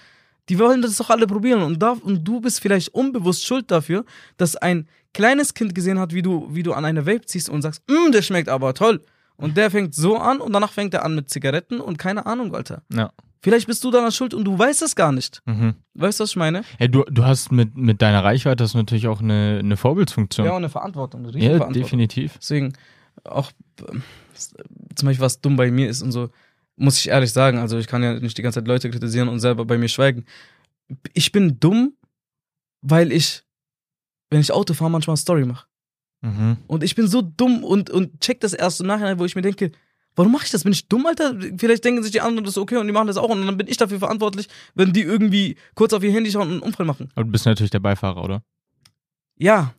Die wollen das doch alle probieren und, da, und du bist vielleicht unbewusst schuld dafür, dass ein kleines Kind gesehen hat, wie du, wie du an einer Vape ziehst und sagst, mm, der schmeckt aber toll. Und der fängt so an und danach fängt er an mit Zigaretten und keine Ahnung, Alter. ja. Vielleicht bist du daran schuld und du weißt es gar nicht. Mhm. Weißt du, was ich meine? Hey, du, du hast mit, mit deiner Reichweite hast natürlich auch eine, eine Vorbildsfunktion. Ja, und eine Verantwortung, eine Ja, Riesenverantwortung. definitiv. Deswegen auch ähm, zum Beispiel was dumm bei mir ist und so, muss ich ehrlich sagen. Also ich kann ja nicht die ganze Zeit Leute kritisieren und selber bei mir schweigen. Ich bin dumm, weil ich, wenn ich Auto fahre, manchmal Story mache. Mhm. Und ich bin so dumm und, und check das erst im Nachhinein, wo ich mir denke, warum mache ich das? Bin ich dumm, Alter? Vielleicht denken sich die anderen, das ist okay und die machen das auch und dann bin ich dafür verantwortlich, wenn die irgendwie kurz auf ihr Handy schauen und einen Unfall machen. Aber du bist natürlich der Beifahrer, oder? Ja.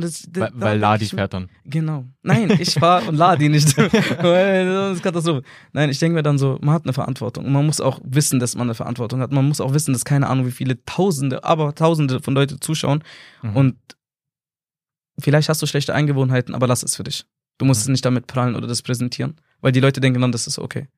Das, da- Weil, weil Ladi ich fährt dann. Genau. Nein, ich fahr und lade die nicht. Das ist Katastrophe. Nein, ich denke mir dann so, man hat eine Verantwortung. Und man muss auch wissen, dass man eine Verantwortung hat. Man muss auch wissen, dass keine Ahnung, wie viele Tausende, aber Tausende von Leute zuschauen. Mhm. Und vielleicht hast du schlechte Eingewohnheiten, aber lass es für dich. Du musst Mhm. es nicht damit prallen oder das präsentieren. Weil die Leute denken dann, das ist okay.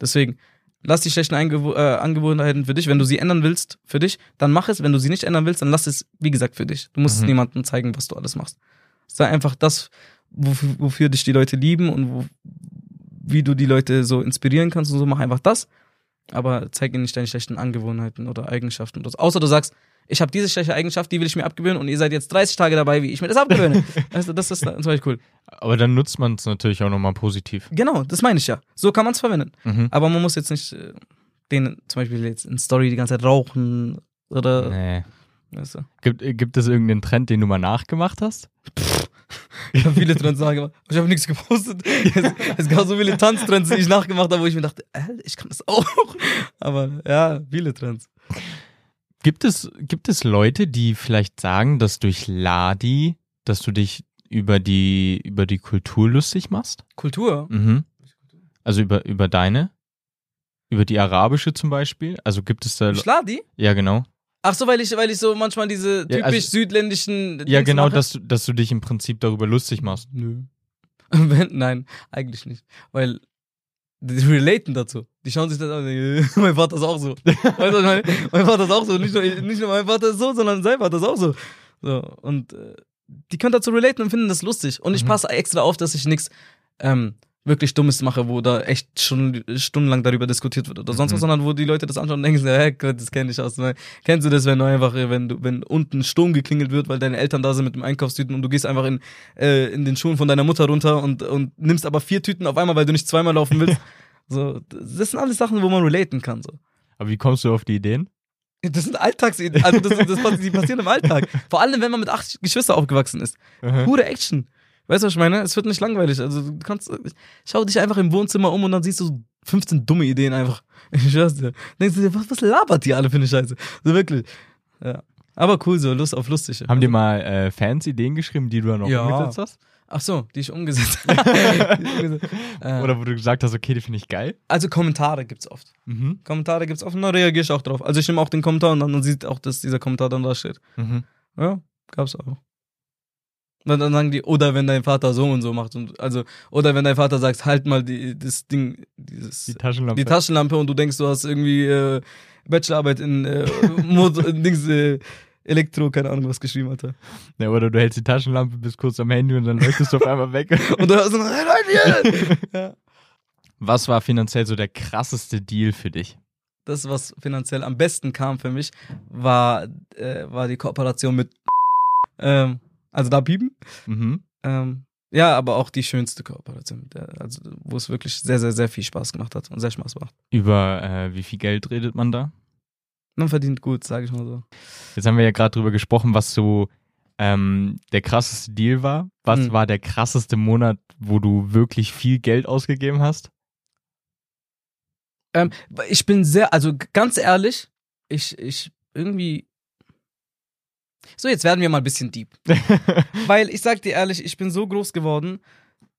Deswegen, lass die schlechten Eingewo äh, Angewohnheiten für dich. Wenn du sie ändern willst, für dich, dann mach es. Wenn du sie nicht ändern willst, dann lass es, wie gesagt, für dich. Du musst Mhm. niemandem zeigen, was du alles machst. Sei einfach das, wofür, wofür dich die Leute lieben und wo, wie du die Leute so inspirieren kannst und so, mach einfach das. Aber zeig ihnen nicht deine schlechten Angewohnheiten oder Eigenschaften oder so. Außer du sagst, ich habe diese schlechte Eigenschaft, die will ich mir abgewöhnen und ihr seid jetzt 30 Tage dabei, wie ich mir das abgewöhne. du, das ist zum Beispiel cool. Aber dann nutzt man es natürlich auch nochmal positiv. Genau, das meine ich ja. So kann man es verwenden. Mhm. Aber man muss jetzt nicht äh, den zum Beispiel jetzt in Story die ganze Zeit rauchen oder Nee. weißt du. Gibt, äh, gibt es irgendeinen Trend, den du mal nachgemacht hast? Ich habe viele Trends nachgemacht. Ich habe nichts gepostet. Es, es gab so viele Tanztrends, die ich nachgemacht habe, wo ich mir dachte, äh, ich kann das auch. Aber ja, viele Trends. Gibt es, gibt es Leute, die vielleicht sagen, dass durch Ladi, dass du dich über die, über die Kultur lustig machst? Kultur. Mhm. Also über, über deine? Über die arabische zum Beispiel? Also gibt es da. Schladi? Ja, genau. Ach so, weil ich, weil ich so manchmal diese typisch Ja, also- südländischen. Ja, Dings genau, mache. dass du, dass du dich im Prinzip darüber lustig machst. Nö. Nein, eigentlich nicht. Weil die relaten dazu. Die schauen sich das an und denken, mein Vater ist auch so. Weißt du, was ich meine? mein Vater ist auch so. Nicht nur, nicht nur mein Vater ist so, sondern sein Vater ist auch so. so. Und äh, die können dazu relaten und finden das lustig. Und ich Mhm. passe extra auf, dass ich nichts ähm, wirklich Dummes mache, wo da echt schon stundenlang darüber diskutiert wird oder sonst Mhm. was, sondern wo die Leute das anschauen und denken, hä, das kenne ich aus. Ne? Kennst du das, wenn du einfach, wenn du, wenn unten Sturm geklingelt wird, weil deine Eltern da sind mit dem Einkaufstüten und du gehst einfach in, äh, in den Schuhen von deiner Mutter runter und, und nimmst aber vier Tüten auf einmal, weil du nicht zweimal laufen willst. so, das sind alles Sachen, wo man relaten kann. So. Aber wie kommst du auf die Ideen? Das sind Alltags, also das, das, das, die passieren im Alltag. Vor allem, wenn man mit acht Geschwistern aufgewachsen ist. Mhm. Pure Action. Weißt du, was ich meine? Es wird nicht langweilig. Also du kannst, schau dich einfach im Wohnzimmer um und dann siehst du so 15 dumme Ideen einfach. Ich schwör's dir. Denkst du dir, was, was labert die alle für eine Scheiße? So wirklich. Ja. Aber cool, so Lust auf lustige. Haben dir mal äh, Fans Ideen geschrieben, die du dann auch Ja. umgesetzt hast? Ach so, die ich umgesetzt habe. Die äh, Oder wo du gesagt hast, okay, die finde ich geil? also Kommentare gibt's oft. Mhm. Kommentare gibt's oft und da reagiere ich auch drauf. Also ich nehme auch den Kommentar und dann sieht auch, dass dieser Kommentar dann da steht. Mhm. Ja, gab's auch. Und dann sagen die, oder wenn dein Vater so und so macht und also, oder wenn dein Vater sagt, halt mal die, das Ding, dieses, Die Taschenlampe. die Taschenlampe und du denkst, du hast irgendwie äh, Bachelorarbeit in äh, Mod, in Dings, äh, Elektro, keine Ahnung was geschrieben, Alter. ja, oder du hältst die Taschenlampe, bist kurz am Handy und dann leuchtest du auf einmal weg. Und du hörst so, hey Leute, ja. Was war finanziell so der krasseste Deal für dich? Das, was finanziell am besten kam für mich, war, äh, war die Kooperation mit ähm, also da Bieben. Mhm. Ähm, ja, aber auch die schönste Kooperation, also wo es wirklich sehr, sehr, sehr viel Spaß gemacht hat und sehr Spaß macht. Über äh, wie viel Geld redet man da? Man verdient gut, sage ich mal so. Jetzt haben wir ja gerade drüber gesprochen, was so ähm, der krasseste Deal war. Was Mhm. war der krasseste Monat, wo du wirklich viel Geld ausgegeben hast? Ähm, ich bin sehr, also ganz ehrlich, ich, ich irgendwie. So, jetzt werden wir mal ein bisschen deep. Weil ich sag dir ehrlich, ich bin so groß geworden,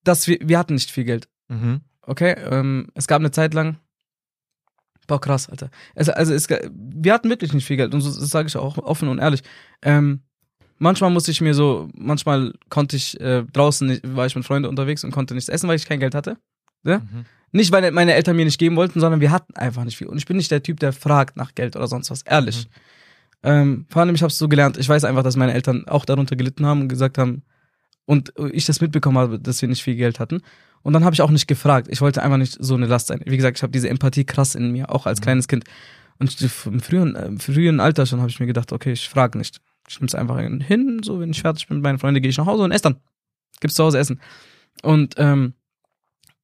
dass wir, wir hatten nicht viel Geld. mhm. Okay, ähm, es gab eine Zeit lang. Boah, krass, Alter. Es, also es, ga- wir hatten wirklich nicht viel Geld und so, das sage ich auch offen und ehrlich. Ähm, manchmal musste ich mir so, manchmal konnte ich äh, draußen, nicht, war ich mit Freunden unterwegs und konnte nichts essen, weil ich kein Geld hatte. Mhm. Nicht, weil meine Eltern mir nicht geben wollten, sondern wir hatten einfach nicht viel. Und ich bin nicht der Typ, der fragt nach Geld oder sonst was. Ehrlich. Ähm, vor allem, ich habe es so gelernt. Ich weiß einfach, dass meine Eltern auch darunter gelitten haben und gesagt haben, und ich das mitbekommen habe, dass wir nicht viel Geld hatten. Und dann habe ich auch nicht gefragt. Ich wollte einfach nicht so eine Last sein. Wie gesagt, ich habe diese Empathie krass in mir, auch als kleines Kind. Und im frühen, äh, im frühen Alter schon habe ich mir gedacht, okay, ich frage nicht. Ich nehme es einfach hin, so wenn ich fertig bin mit meinen Freunden, gehe ich nach Hause und esse dann. Gibt's zu Hause Essen. Und ähm,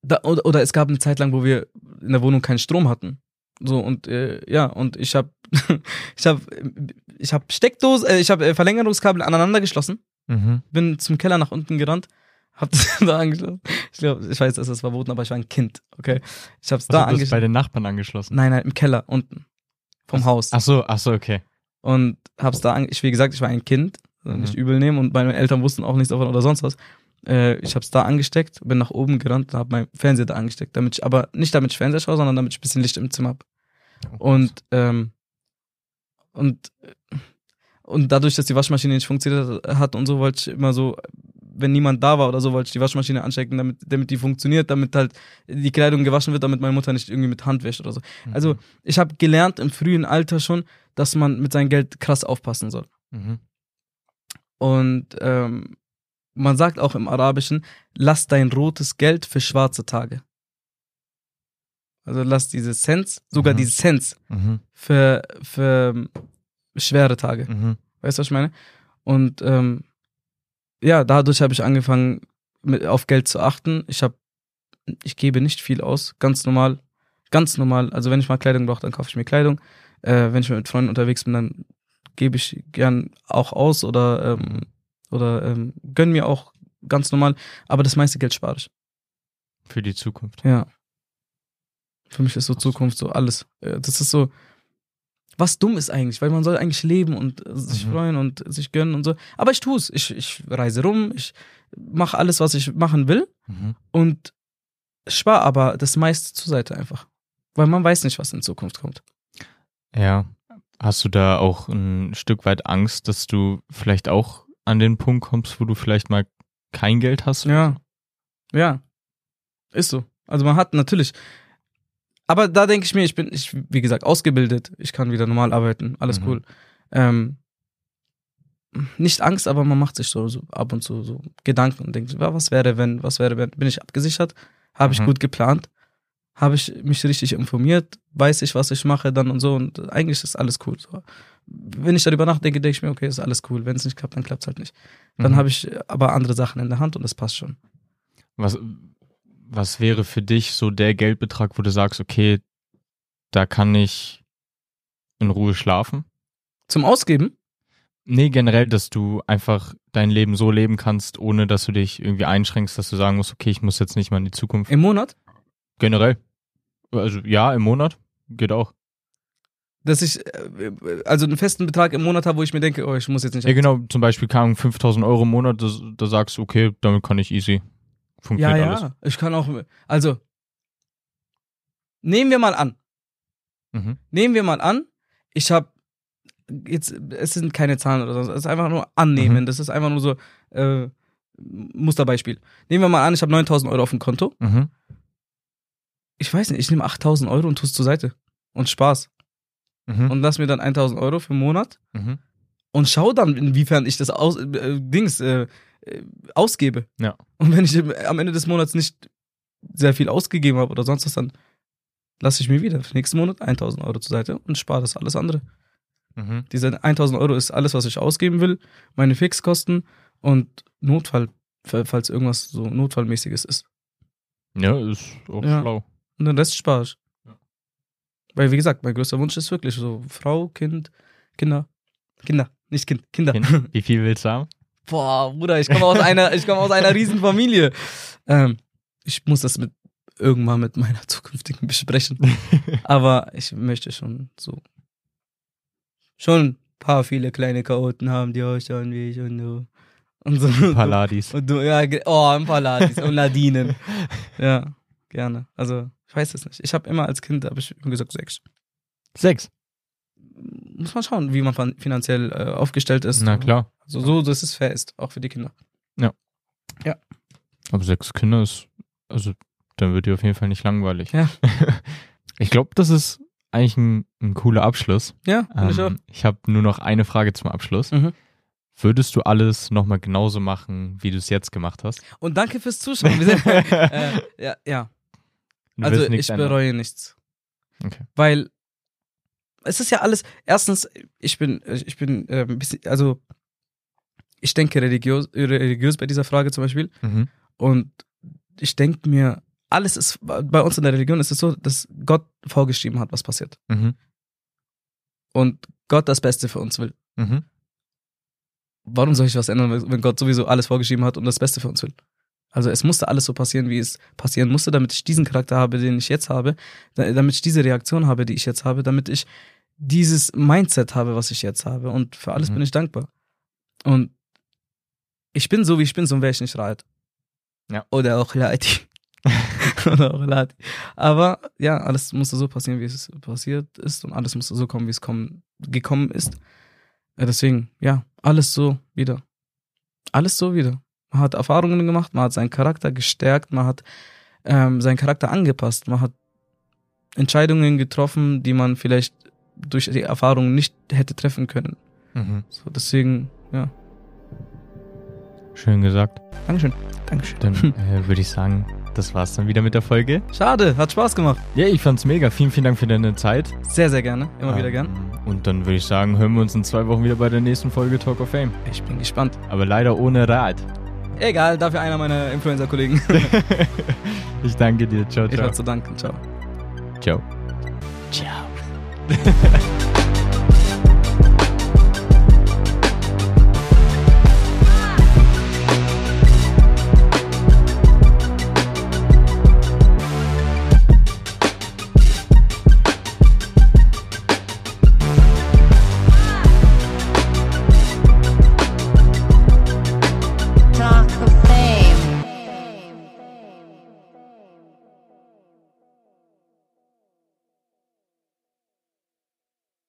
da, oder, oder es gab eine Zeit lang, wo wir in der Wohnung keinen Strom hatten. So und äh, ja und ich habe ich habe ich habe Steckdose, äh, ich habe äh, Verlängerungskabel aneinander geschlossen, Mhm. bin zum Keller nach unten gerannt, hab das da angeschlossen. Ich glaube, ich weiß, das ist verboten, aber ich war ein Kind, okay? Ich habe es Also, da du bist bei angeschlossen. den Nachbarn angeschlossen. Nein, nein, im Keller unten vom Haus Ach so, ach so, okay. und hab's da ange ich wie gesagt, ich war ein Kind, also nicht übel nehmen und meine Eltern wussten auch nichts davon oder sonst was. Äh, ich habe es da angesteckt, bin nach oben gerannt und habe mein Fernseher da angesteckt, damit ich aber nicht damit ich Fernseher schaue, sondern damit ich ein bisschen Licht im Zimmer habe. Und ähm, und und dadurch, dass die Waschmaschine nicht funktioniert hat und so, wollte ich immer so, wenn niemand da war oder so, wollte ich die Waschmaschine anstecken, damit, damit die funktioniert, damit halt die Kleidung gewaschen wird, damit meine Mutter nicht irgendwie mit Hand wäscht oder so. Also ich habe gelernt im frühen Alter schon, dass man mit seinem Geld krass aufpassen soll. Mhm. Und ähm, man sagt auch im Arabischen, lass dein rotes Geld für schwarze Tage. Also lass diese Cents, sogar Mhm. diese Cents Mhm. für, für ähm, schwere Tage. Mhm. Weißt du, was ich meine? Und ähm, ja, dadurch habe ich angefangen, mit, auf Geld zu achten. Ich habe, ich gebe nicht viel aus, ganz normal, ganz normal. Also wenn ich mal Kleidung brauche, dann kaufe ich mir Kleidung. Äh, wenn ich mit Freunden unterwegs bin, dann gebe ich gern auch aus oder ähm, oder ähm, gönn mir auch ganz normal. Aber das meiste Geld spare ich. Für die Zukunft. Ja. Für mich ist so Zukunft so alles. Äh, Das ist so, was dumm ist eigentlich, weil man soll eigentlich leben und äh, sich Mhm. freuen und sich gönnen und so. Aber ich tue es. Ich, ich reise rum, ich mache alles, was ich machen will Mhm. und spare aber das meiste zur Seite einfach. Weil man weiß nicht, was in Zukunft kommt. Ja. Hast du da auch ein Stück weit Angst, dass du vielleicht auch an den Punkt kommst, wo du vielleicht mal kein Geld hast? Ja. Ja. Ist so. Also man hat natürlich. Aber da denke ich mir, ich bin, ich, wie gesagt, ausgebildet. Ich kann wieder normal arbeiten. Alles Mhm. cool. Ähm, nicht Angst, aber man macht sich so, so ab und zu so Gedanken und denkt, was wäre, wenn, was wäre, wenn, bin ich abgesichert? Habe ich Mhm. gut geplant? Habe ich mich richtig informiert? Weiß ich, was ich mache dann und so? Und eigentlich ist alles cool. So. Wenn ich darüber nachdenke, denke ich mir, okay, ist alles cool. Wenn es nicht klappt, dann klappt es halt nicht. Dann Mhm. habe ich aber andere Sachen in der Hand und das passt schon. Was, was wäre für dich so der Geldbetrag, wo du sagst, okay, da kann ich in Ruhe schlafen? Zum Ausgeben? Nee, generell, dass du einfach dein Leben so leben kannst, ohne dass du dich irgendwie einschränkst, dass du sagen musst, okay, ich muss jetzt nicht mal in die Zukunft. Im Monat? Generell. Also ja, im Monat geht auch. Dass ich äh, also einen festen Betrag im Monat habe, wo ich mir denke, oh, ich muss jetzt nicht. Ja, genau, zum Beispiel, keine Ahnung, 5000 Euro im Monat, da, da sagst du, okay, damit kann ich easy. Ja, Funktioniert ja. alles. Ich kann auch. Also nehmen wir mal an. Mhm. Nehmen wir mal an. Ich habe jetzt. Es sind keine Zahlen oder so. Es ist einfach nur annehmen. Mhm. Das ist einfach nur so äh, Musterbeispiel. Nehmen wir mal an, ich habe 9000 Euro auf dem Konto. Mhm. Ich weiß nicht. Ich nehme 8000 Euro und tue es zur Seite und Spaß Mhm. und lass mir dann 1000 Euro für einen Monat Mhm. und schau dann, inwiefern ich das aus, äh, Dings äh, äh, ausgebe. Ja. Und wenn ich am Ende des Monats nicht sehr viel ausgegeben habe oder sonst was, dann lasse ich mir wieder für nächsten Monat 1000 Euro zur Seite und spare das alles andere. Mhm. Diese 1000 Euro ist alles, was ich ausgeben will, meine Fixkosten und Notfall, falls irgendwas so Notfallmäßiges ist. Ja, ist auch Ja. schlau. Und den Rest spare ich. Weil, wie gesagt, mein größter Wunsch ist wirklich so Frau, Kind, Kinder. Kinder, nicht Kind, Kinder. Kind, Wie viel willst du haben? Boah, Bruder, ich komme aus einer, ich komme aus einer riesen Familie. Ähm, ich muss das mit irgendwann mit meiner zukünftigen besprechen. Aber ich möchte schon so schon ein paar viele kleine Chaoten haben, die ausschauen wie ich und so. Und so. Paladis. Und du, ja, oh, ein paar Ladis und Ladinen. Ja, gerne. Also, ich weiß es nicht. Ich habe immer als Kind, habe ich immer gesagt, sechs. Sechs. Muss man schauen, wie man fin- finanziell äh, aufgestellt ist. Na klar. Also so, dass es fair ist, auch für die Kinder. Aber sechs Kinder ist, also dann wird dir auf jeden Fall nicht langweilig. Ja. Ich glaube, das ist eigentlich ein, ein cooler Abschluss. Ja, finde ich auch. Ähm, ich habe nur noch eine Frage zum Abschluss. Mhm. Würdest du alles nochmal genauso machen, wie du es jetzt gemacht hast? Und danke fürs Zuschauen. Wir sind, äh, ja, ja. Du Also ich ändern. bereue nichts. Okay. Weil es ist ja alles, erstens, ich bin, ich bin äh, ein bisschen, also ich denke religiös, religiös bei dieser Frage zum Beispiel. Mhm. Und ich denke mir, alles ist, bei uns in der Religion ist es so, dass Gott vorgeschrieben hat, was passiert. Mhm. Und Gott das Beste für uns will. Mhm. Warum soll ich was ändern, wenn Gott sowieso alles vorgeschrieben hat und das Beste für uns will? Also es musste alles so passieren, wie es passieren musste, damit ich diesen Charakter habe, den ich jetzt habe, da- damit ich diese Reaktion habe, die ich jetzt habe, damit ich dieses Mindset habe, was ich jetzt habe. Und für alles Mhm. bin ich dankbar. Und ich bin so, wie ich bin, so wäre ich nicht Raid. Ja. Oder auch Lati. Oder auch Lati. Aber ja, alles musste so passieren, wie es passiert ist und alles musste so kommen, wie es kommen, gekommen ist. Ja, deswegen, ja, alles so wieder. Alles so wieder. Man hat Erfahrungen gemacht, man hat seinen Charakter gestärkt, man hat ähm, seinen Charakter angepasst, man hat Entscheidungen getroffen, die man vielleicht durch die Erfahrung nicht hätte treffen können. Mhm. So, deswegen, ja, Schön gesagt. Dankeschön. Dankeschön. Dann äh, würde ich sagen, das war's dann wieder mit der Folge. Schade, hat Spaß gemacht. Ja, ich fand's mega. Vielen, vielen Dank für deine Zeit. Sehr, sehr gerne. Immer wieder Ähm, gern. Und dann würde ich sagen, hören wir uns in zwei Wochen wieder bei der nächsten Folge Talk of Fame. Ich bin gespannt. Aber leider ohne Rat. Egal, dafür einer meiner Influencer-Kollegen. Ich danke dir. Ciao, Ich ciao. habe zu danken. Ciao. Ciao. Ciao. 对嘿嘿